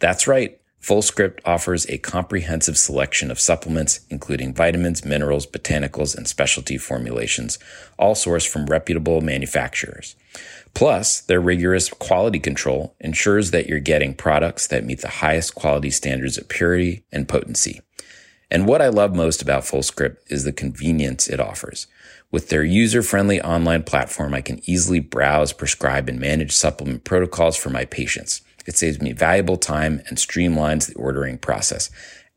That's right. FullScript offers a comprehensive selection of supplements, including vitamins, minerals, botanicals, and specialty formulations, all sourced from reputable manufacturers. Plus, their rigorous quality control ensures that you're getting products that meet the highest quality standards of purity and potency. And what I love most about FullScript is the convenience it offers. With their user friendly online platform, I can easily browse, prescribe, and manage supplement protocols for my patients. It saves me valuable time and streamlines the ordering process.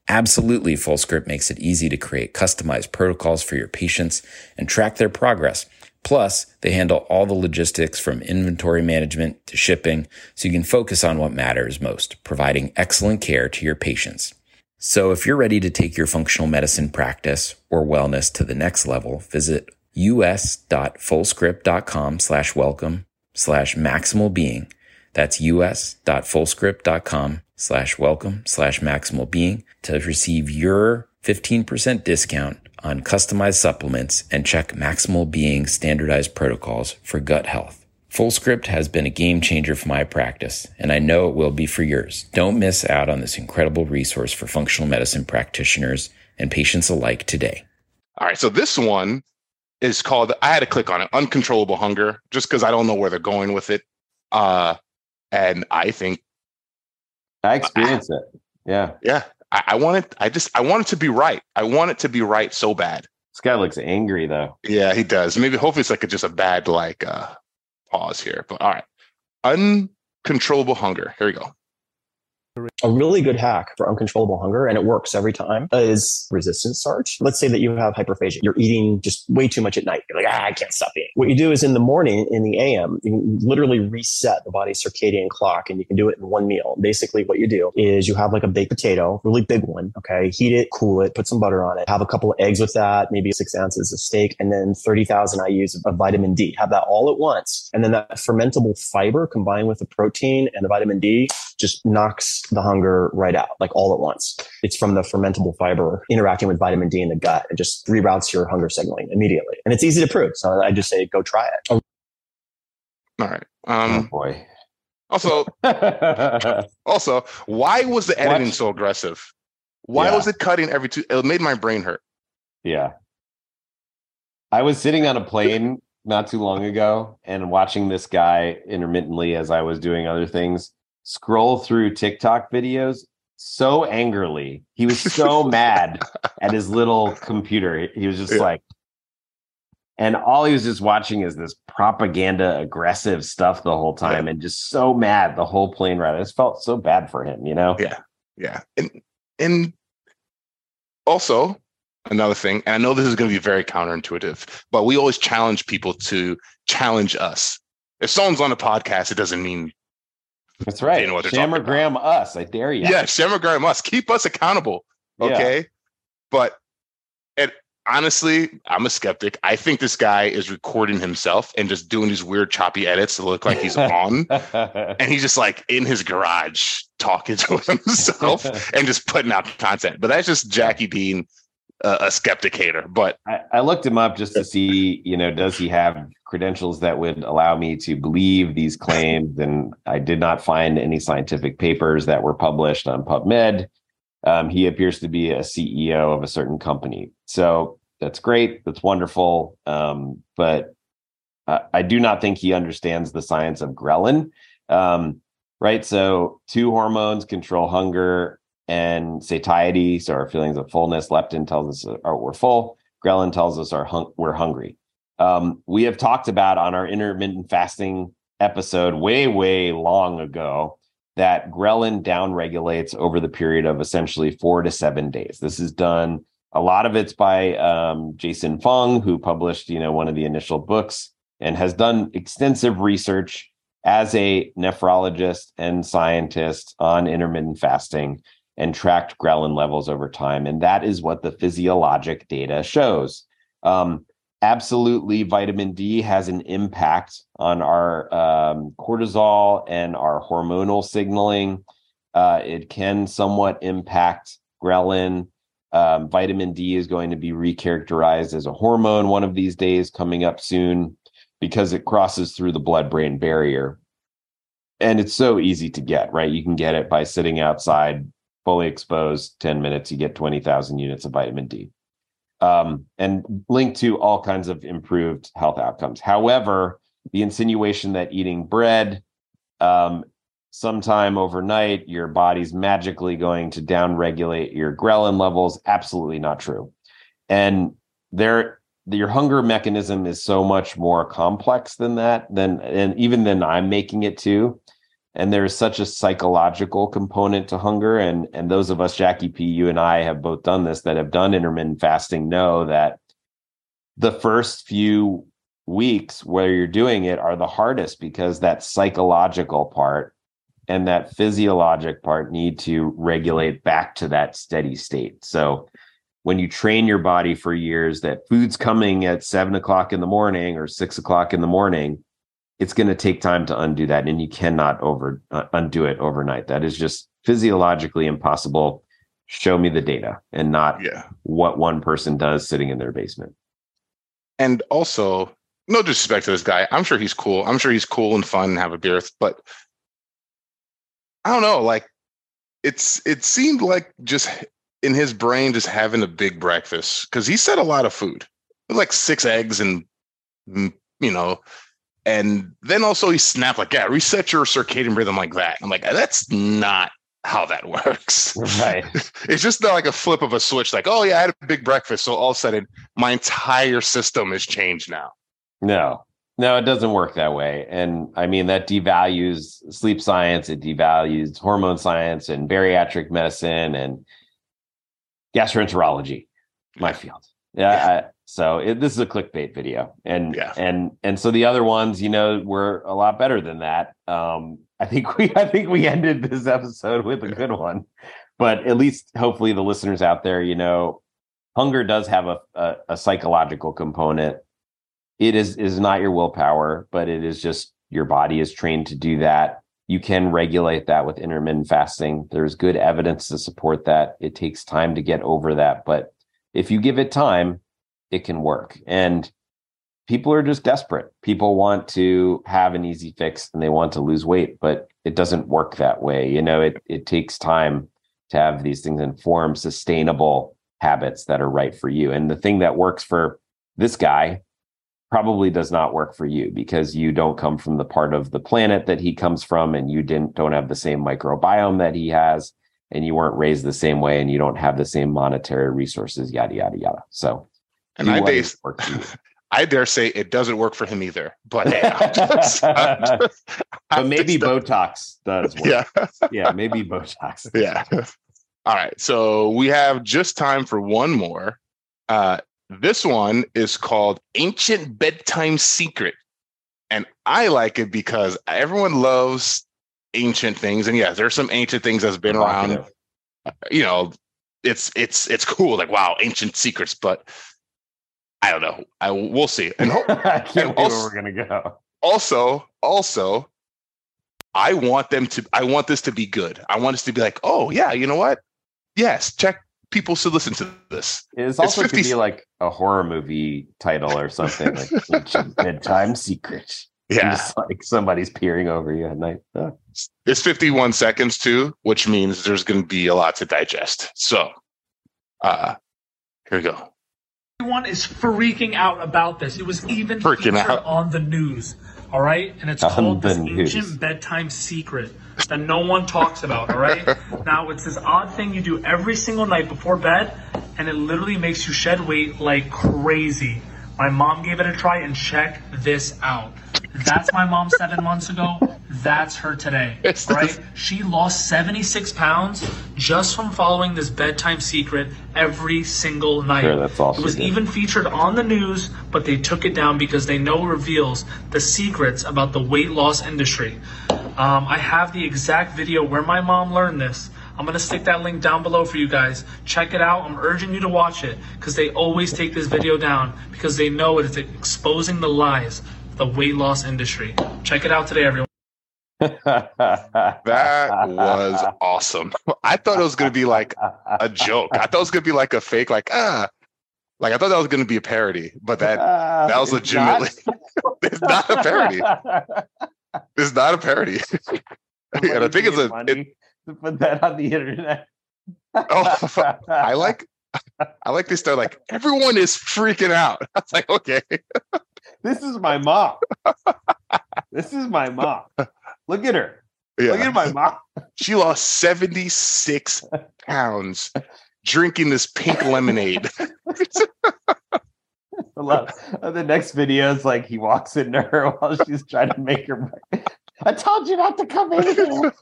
Absolutely, FullScript makes it easy to create customized protocols for your patients and track their progress. Plus, they handle all the logistics from inventory management to shipping so you can focus on what matters most, providing excellent care to your patients. So if you're ready to take your functional medicine practice or wellness to the next level, visit us.fullscript.com slash welcome slash maximal being. That's us.fullscript.com slash welcome slash maximal being to receive your 15% discount on customized supplements and check maximal being standardized protocols for gut health. Fullscript has been a game changer for my practice, and I know it will be for yours. Don't miss out on this incredible resource for functional medicine practitioners and patients alike today. All right. So this one is called, I had to click on it, Uncontrollable Hunger, just because I don't know where they're going with it. Uh, and I think I experienced it. Yeah. Yeah. I, I want it. I just, I want it to be right. I want it to be right so bad. This guy looks angry though. Yeah, he does. Maybe hopefully it's like a, just a bad like uh pause here. But all right. Uncontrollable hunger. Here we go. A really good hack for uncontrollable hunger, and it works every time, is resistance starch. Let's say that you have hyperphagia. You're eating just way too much at night. You're like, ah, I can't stop eating. What you do is in the morning, in the AM, you literally reset the body's circadian clock, and you can do it in one meal. Basically, what you do is you have like a baked potato, really big one. Okay. Heat it, cool it, put some butter on it, have a couple of eggs with that, maybe six ounces of steak, and then 30,000 IUs of vitamin D. Have that all at once. And then that fermentable fiber combined with the protein and the vitamin D just knocks the hunger right out, like all at once. It's from the fermentable fiber interacting with vitamin D in the gut and just reroutes your hunger signaling immediately. And it's easy to prove. So I just say, go try it. All right. Um, oh boy. Also, also, why was the editing Watch- so aggressive? Why Yeah. was it cutting every two? It made my brain hurt. Yeah. I was sitting on a plane not too long ago and watching this guy intermittently as I was doing other things scroll through TikTok videos so angrily. He was so mad at his little computer. He was just Yeah. like, and all he was just watching is this propaganda aggressive stuff the whole time and just so mad the whole plane ride. I just felt so bad for him, you know? Yeah. Yeah. And and also another thing, and I know this is going to be very counterintuitive, but we always challenge people to challenge us. If someone's on a podcast, it doesn't mean That's right. They know what they're about. Us. I dare you. yeah, Shamrock us. keep us accountable. Yeah. Okay. But and honestly, I'm a skeptic. I think this guy is recording himself and just doing these weird choppy edits to look like he's on. And he's just like in his garage talking to himself and just putting out content. But that's just Jacky Dean, a skepticator. But I, I looked him up just to see, you know, does he have credentials that would allow me to believe these claims? And I did not find any scientific papers that were published on PubMed. Um, he appears to be a CEO of a certain company. So that's great. That's wonderful. Um, but I do not think he understands the science of ghrelin. Um, right. So two hormones control hunger and satiety. So our feelings of fullness. Leptin tells us uh, we're full. Ghrelin tells us our hun- we're hungry. Um, we have talked about on our intermittent fasting episode way, way long ago that ghrelin downregulates over the period of essentially four to seven days. This is done. A lot of it's by um, Jason Fung, who published, you know, one of the initial books and has done extensive research as a nephrologist and scientist on intermittent fasting and tracked ghrelin levels over time. And that is what the physiologic data shows. Um, absolutely, vitamin D has an impact on our um, cortisol and our hormonal signaling. Uh, it can somewhat impact ghrelin. Um, vitamin D is going to be recharacterized as a hormone one of these days coming up soon because it crosses through the blood brain barrier. And it's so easy to get, right? You can get it by sitting outside, fully exposed, 10 minutes, you get 20,000 units of vitamin D. Um, and linked to all kinds of improved health outcomes. However, the insinuation that eating bread um, sometime overnight, your body's magically going to downregulate your ghrelin levels, absolutely not true. And there, your hunger mechanism is so much more complex than that, than and even than I'm making it to. And there's such a psychological component to hunger. And and those of us, Jacky P, you and I have both done this that have done intermittent fasting know that the first few weeks where you're doing it are the hardest because that psychological part and that physiologic part need to regulate back to that steady state. So when you train your body for years that food's coming at seven o'clock in the morning or six o'clock in the morning, it's going to take time to undo that, and you cannot over uh, undo it overnight. That is just physiologically impossible. Show me the data and not Yeah. what one person does sitting in their basement. And also, no disrespect to this guy. I'm sure he's cool. I'm sure he's cool and fun and have a beer, but I don't know. Like, it's it seemed like just in his brain, just having a big breakfast because he said a lot of food, like six eggs and mm, you know, and then also he snapped like, "Yeah, reset your circadian rhythm like that." I'm like, that's not how that works. Right. it's just not like a flip of a switch, like, oh yeah, I had a big breakfast, so all of a sudden my entire system is changed now. No, no, it doesn't work that way. And I mean, that devalues sleep science, it devalues hormone science and bariatric medicine and gastroenterology, my field. Yeah. Yeah. I, so it, this is a clickbait video. And, Yeah. and, and so the other ones, you know, were a lot better than that. Um, I think we, I think we ended this episode with a good one, but at least hopefully the listeners out there, you know, hunger does have a, a, a psychological component it is is not your willpower, but it is just your body is trained to do that. You can regulate that with intermittent fasting. There's good evidence to support that. It takes time to get over that, but if you give it time, it can work. And people are just desperate. People want to have an easy fix and they want to lose weight, but it doesn't work that way. You know, it it takes time to have these things inform sustainable habits that are right for you. And the thing that works for this guy probably does not work for you because you don't come from the part of the planet that he comes from and you didn't don't have the same microbiome that he has and you weren't raised the same way and you don't have the same monetary resources yada yada yada so And I dare. I dare say it doesn't work for him either. But hey, just- just- but maybe botox does work yeah. yeah maybe botox yeah. All right. So we have just time for one more. Uh, this one is called Ancient Bedtime Secret. And I like it because everyone loves ancient things. And yeah, there's some ancient things that's been around. You know, it's it's it's cool, like wow, ancient secrets, but I don't know. I we'll see. And ho- i can't also- where we're gonna go also, also, I want them to. I want this to be good. I want us to be like, oh yeah, you know what? Yes, check. People should listen to this. it's also could 50 be like a horror movie title or something like bedtime secret Yeah, Just like somebody's peering over you at night Oh. it's 51 seconds too, which means there's going to be a lot to digest. So, uh, here we go. Everyone is freaking out about this. It was even Freaking featured out. on the news. All right, and it's On called the this news. ancient bedtime secret that no one talks about. All right, now it's this odd thing you do every single night before bed, and it literally makes you shed weight like crazy. My mom gave it a try, and check this out. That's my mom seven months ago. That's her today. It's right, this- she lost 76 pounds just from following this bedtime secret every single night. Sure, that's all It was even featured on the news, but they took it down because they know it reveals the secrets about the weight loss industry. Um, I have the exact video where my mom learned this. I'm going to stick that link down below for you guys. Check it out. I'm urging you to watch it because they always take this video down because they know it is exposing the lies the weight loss industry. Check it out today, everyone. That was awesome. I thought it was going to be like a joke. I thought it was going to be like a fake, like ah, like I thought that was going to be a parody, but that that was It's not. legitimately. it's not a parody. It's not a parody. and I think it's a. Money It, to put that on the internet. Oh, I like. I like this. they start like everyone is freaking out. I was like, okay, This is my mom. this is my mom. Look at her. Look at my mom. She lost seventy six pounds drinking this pink lemonade. I love uh, the next video is like he walks into her while she's trying to make her. I told you not to come in here.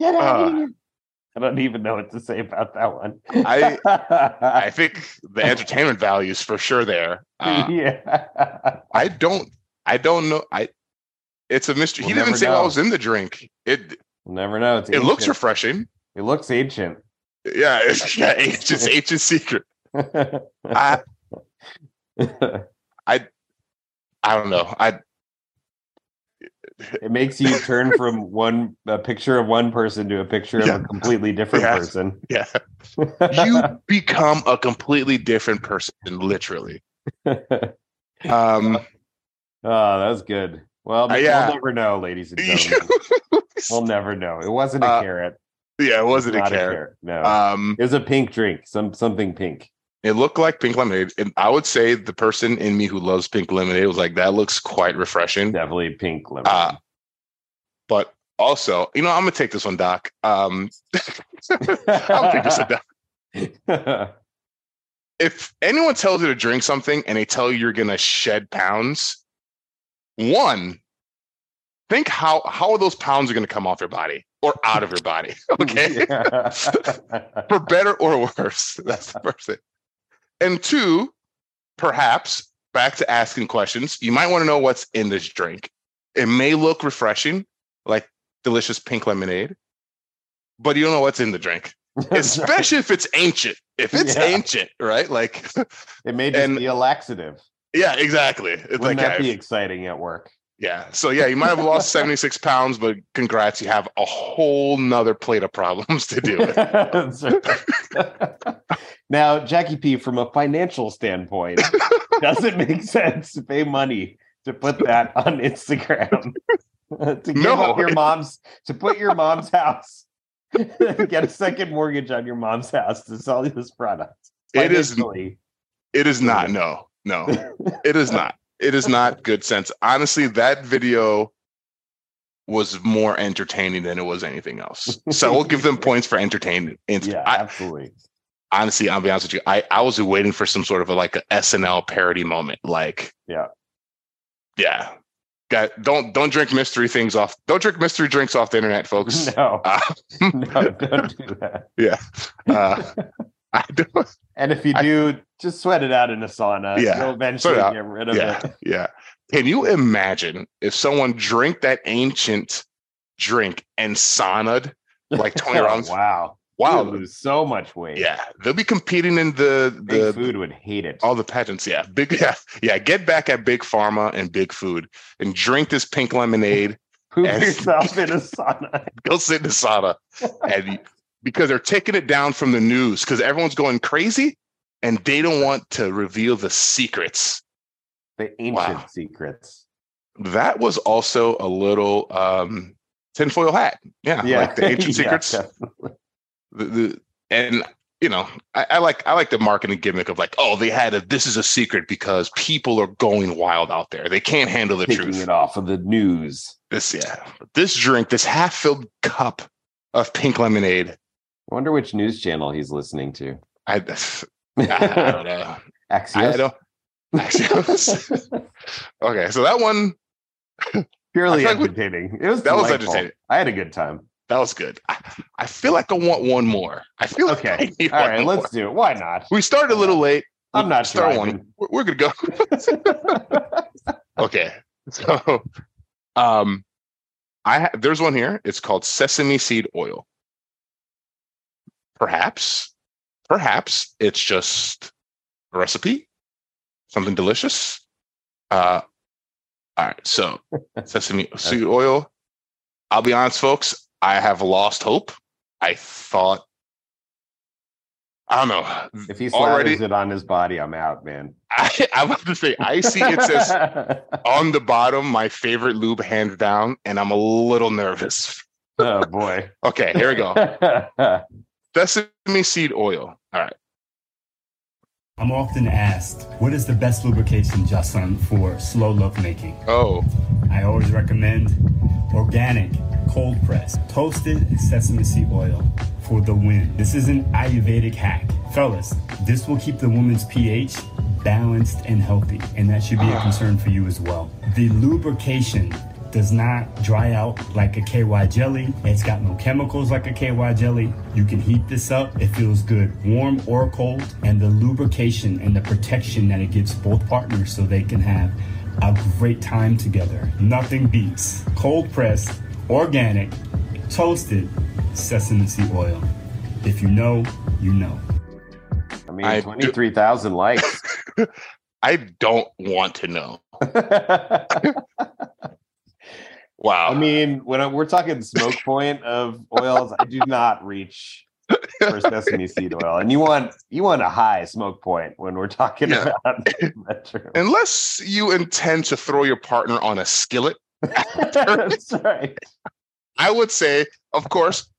Get out Uh, of here. I don't even know what to say about that one. I- I think the entertainment value is for sure there. Uh, yeah. I don't. I don't know. I. It's a mystery. he We'll didn't never say what was in the drink. It We'll never know. It's it looks refreshing. It looks ancient. Yeah, it's, yeah, it's just ancient secret. I, I, I don't know. I it makes you turn from one a picture of one person to a picture Yeah. of a completely different Yeah. person. yeah. You become a completely different person, literally. Um, Oh, that was good. Well, Uh, yeah. we'll never know, ladies and gentlemen. we'll never know. It wasn't a Uh, carrot. yeah, it wasn't a Not carrot. No, Um, it was a pink drink. Some something pink. It looked like pink lemonade, and I would say the person in me who loves pink lemonade was like, "That looks quite refreshing." Definitely pink lemonade. Uh, but also, you know, I'm gonna take this one, Doc. Um, I'll take this one, Doc. If anyone tells you to drink something and they tell you you're gonna shed pounds, one, think how how are those pounds are gonna come off your body or out of your body? Okay, for better or worse. That's the first thing. And two, perhaps back to asking questions. You might want to know what's in this drink. It may look refreshing, like delicious pink lemonade, but you don't know what's in the drink, especially if it's ancient. If it's Yeah. ancient, right? Like, it may just and- be a laxative. yeah, exactly. It's Wouldn't like, that be exciting at work? Yeah. So yeah, you might have lost 76 pounds, but congrats, you have a whole nother plate of problems to deal with. Now, Jacky P, from a financial standpoint, does it make sense to pay money to put that on Instagram? to give No. up your mom's to put your mom's house, get a second mortgage on your mom's house to sell this product. It is- It is not. No, no, it is not. It is not good sense. Honestly, that video was more entertaining than it was anything else. So we'll give them points for entertainment. Yeah, I, absolutely. honestly, I'll be honest with you. I, I was waiting for some sort of a, like a SNL parody moment. Like, Yeah. yeah. Got, don't don't drink mystery things off. Don't drink mystery drinks off the internet, folks. No, Uh, no, don't do that. Yeah. Uh, I don't, And if you I- do, just sweat it out in a sauna. Yeah, You'll eventually sweat it out. get rid of yeah, it. yeah. Can you imagine if someone drank that ancient drink and saunaed like 20 Oh, rounds? wow. Wow. Lose so much weight. Yeah, they'll be competing in the Big the food would hate it. all the pageants. Yeah, big yeah yeah. Get back at big pharma and big food and drink this pink lemonade. Poop yourself in a sauna. Go sit in the sauna, and because they're taking it down from the news because everyone's going crazy, and they don't want to reveal the secrets. The ancient Wow. secrets. That was also a little um tinfoil hat. Yeah, Yeah. like the ancient Yeah, secrets. the, the and you know I, I like I like the marketing gimmick of like oh they had a this is a secret because people are going wild out there they can't handle the Taking truth it off of the news. this yeah this drink this half filled cup of pink lemonade I wonder which news channel he's listening to. I, I, don't know Axios. I don't Axios. okay so that one Purely feel like entertaining. It was That was entertaining. I had a good time. that was good I, I feel like I want one more I feel like I Okay. All right, more. let's do it. Why not? we started a little late I'm not Start one we're, we're gonna go okay so um i ha- there's one here it's called sesame seed oil perhaps perhaps it's just a recipe something delicious uh all right so sesame seed oil i'll be honest folks i have lost hope i thought i don't know If he Already- it on his body, I'm out, man. I, i'm about to say i see it says on the bottom, my favorite lube, hands down, and I'm a little nervous. oh boy. Okay, here we go. Sesame seed oil. All right. I'm often asked, what is the best lubrication, Justin, for slow love making? Oh, I always recommend organic, cold pressed, toasted sesame seed oil for the win. This is an Ayurvedic hack. Fellas, this will keep the woman's pH balanced and healthy, and that should be a ah. concern for you as well. The lubrication does not dry out like a KY jelly. It's got no chemicals like a KY jelly. You can heat this up. It feels good, warm or cold. And the lubrication and the protection that it gives both partners so they can have a great time together. Nothing beats cold pressed, organic, toasted sesame seed oil. If you know, you know. I mean, I 23,000 likes. I don't want to know. Wow. I mean, when I, we're talking smoke point of oils, I do not reach for sesame seed oil, and you want you want a high smoke point when we're talking Yeah. about Metro. unless you intend to throw your partner on a skillet, That's right. I would say, of course,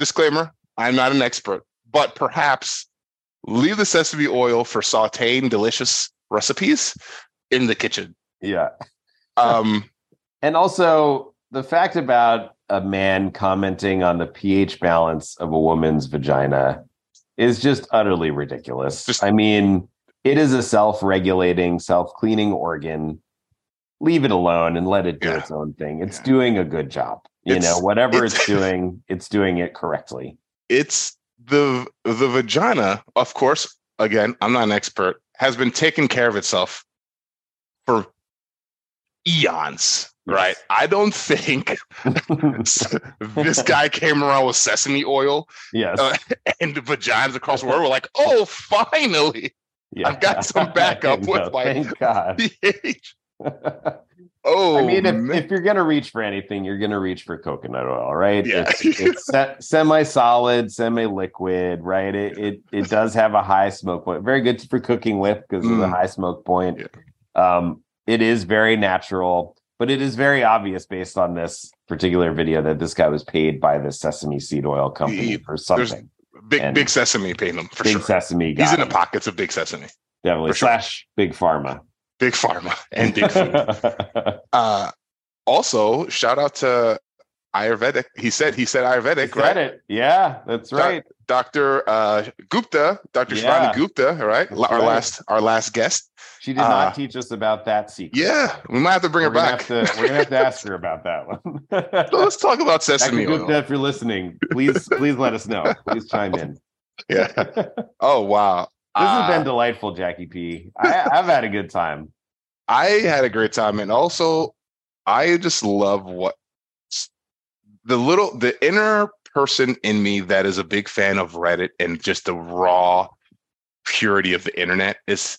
disclaimer, I'm not an expert, but perhaps leave the sesame oil for sauteing delicious recipes in the kitchen. Yeah, Um, and also the fact about a man commenting on the pH balance of a woman's vagina is just utterly ridiculous. Just- I mean, it is a self-regulating, self-cleaning organ. Leave it alone and let it do Yeah. its own thing. It's Yeah. doing a good job. You It's- know, whatever it's, it's- doing, it's doing it correctly. it's the the vagina, of course, again, I'm not an expert, has been taking care of itself for eons. Right. I don't think this guy came around with sesame oil yes. uh, and the vaginas across the world were like, oh, finally, yeah. I've got some backup with my- Thank God. pH. Oh, I mean, if, if you're gonna reach for anything, you're gonna reach for coconut oil, right? Yeah. It's, it's se- semi-solid, semi-liquid, right? It, it it does have a high smoke point. Very good for cooking with because of the Mm. high smoke point. Um, it is very natural, but it is very obvious based on this particular video that this guy was paid by the sesame seed oil company He- for something. big and- big sesame paid him for sure. Big sure. sesame, He's in the pockets of big sesame, definitely for sure. slash big pharma big pharma, and big food. uh, also, shout out to Ayurvedic. He said he said Ayurvedic, Said right? it. Yeah, that's right. Dr. Uh, Gupta, Dr. Yeah. Gupta, right? That's our right. last our last guest. She did Uh, not teach us about that secret. Yeah, we might have to bring we're her back. To, we're gonna have to ask her about that one. So let's talk about Dr. sesame Gupta, oil. if you're listening, please please let us know. Please chime in. Yeah. Oh wow. This has Uh, been delightful, Jacky P. I, I've had a good time. I had a great time, and also I just love what the little the inner person in me that is a big fan of Reddit and just the raw purity of the internet is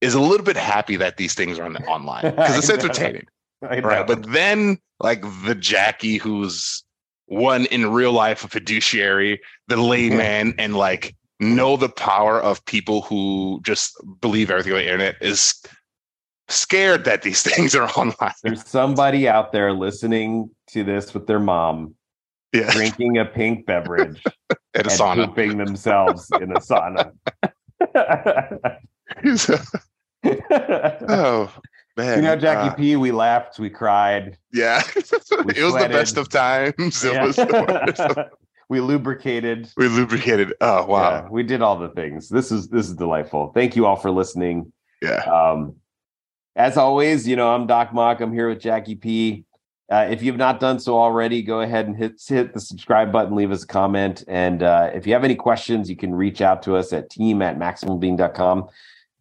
is a little bit happy that these things are on the, online because it's entertaining, right? But then like the Jacky who's one in real life a fiduciary, the layman, and like know the power of people who just believe everything on the internet is scared that these things are online. there's somebody out there listening to this with their mom, Yeah, drinking a pink beverage at a and sauna. pooping themselves in a sauna. oh man, you know, Jacky uh, P, we laughed, we cried. yeah, it was the best of times. It Yeah. was the worst we lubricated. we lubricated. Oh wow, Yeah, we did all the things. This is this is delightful. Thank you all for listening. yeah. Um, as always, you know, I'm Doc Mok. I'm here with Jacky P. Uh, if you've not done so already, go ahead and hit hit the subscribe button, leave us a comment. And uh, if you have any questions, you can reach out to us at team at maximalbeing.com.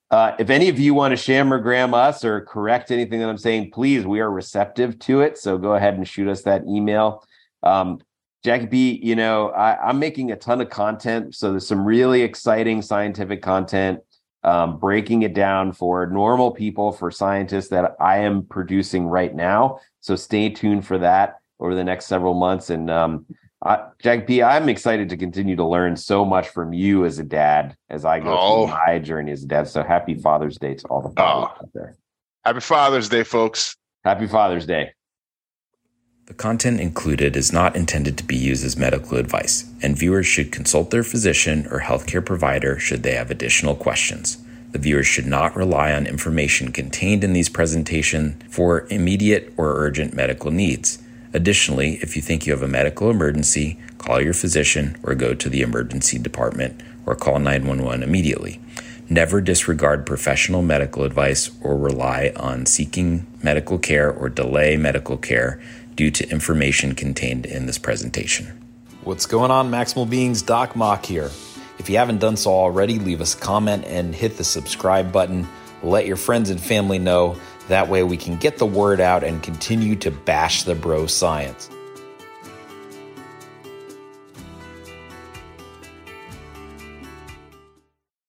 Uh, if any of you want to Sham or Gram us or correct anything that I'm saying, please, we are receptive to it. So go ahead and shoot us that email. Um, Jacky B, you know, I, I'm making a ton of content. So there's some really exciting scientific content, um, breaking it down for normal people, for scientists that I am producing right now. So stay tuned for that over the next several months. And um, I, Jacky B, I'm excited to continue to learn so much from you as a dad as I go Oh. through my journey as a dad. So happy Father's Day to all the fathers Oh. out there. Happy Father's Day, folks. Happy Father's Day. The content included is not intended to be used as medical advice, and viewers should consult their physician or healthcare provider should they have additional questions. The viewers should not rely on information contained in these presentations for immediate or urgent medical needs. Additionally, if you think you have a medical emergency, call your physician or go to the emergency department or call 911 immediately. Never disregard professional medical advice or rely on seeking medical care or delay medical care due to information contained in this presentation. What's going on, Maximal Beings? Doc Mok here. If you haven't done so already, leave us a comment and hit the subscribe button. Let your friends and family know. That way, we can get the word out and continue to bash the bro science.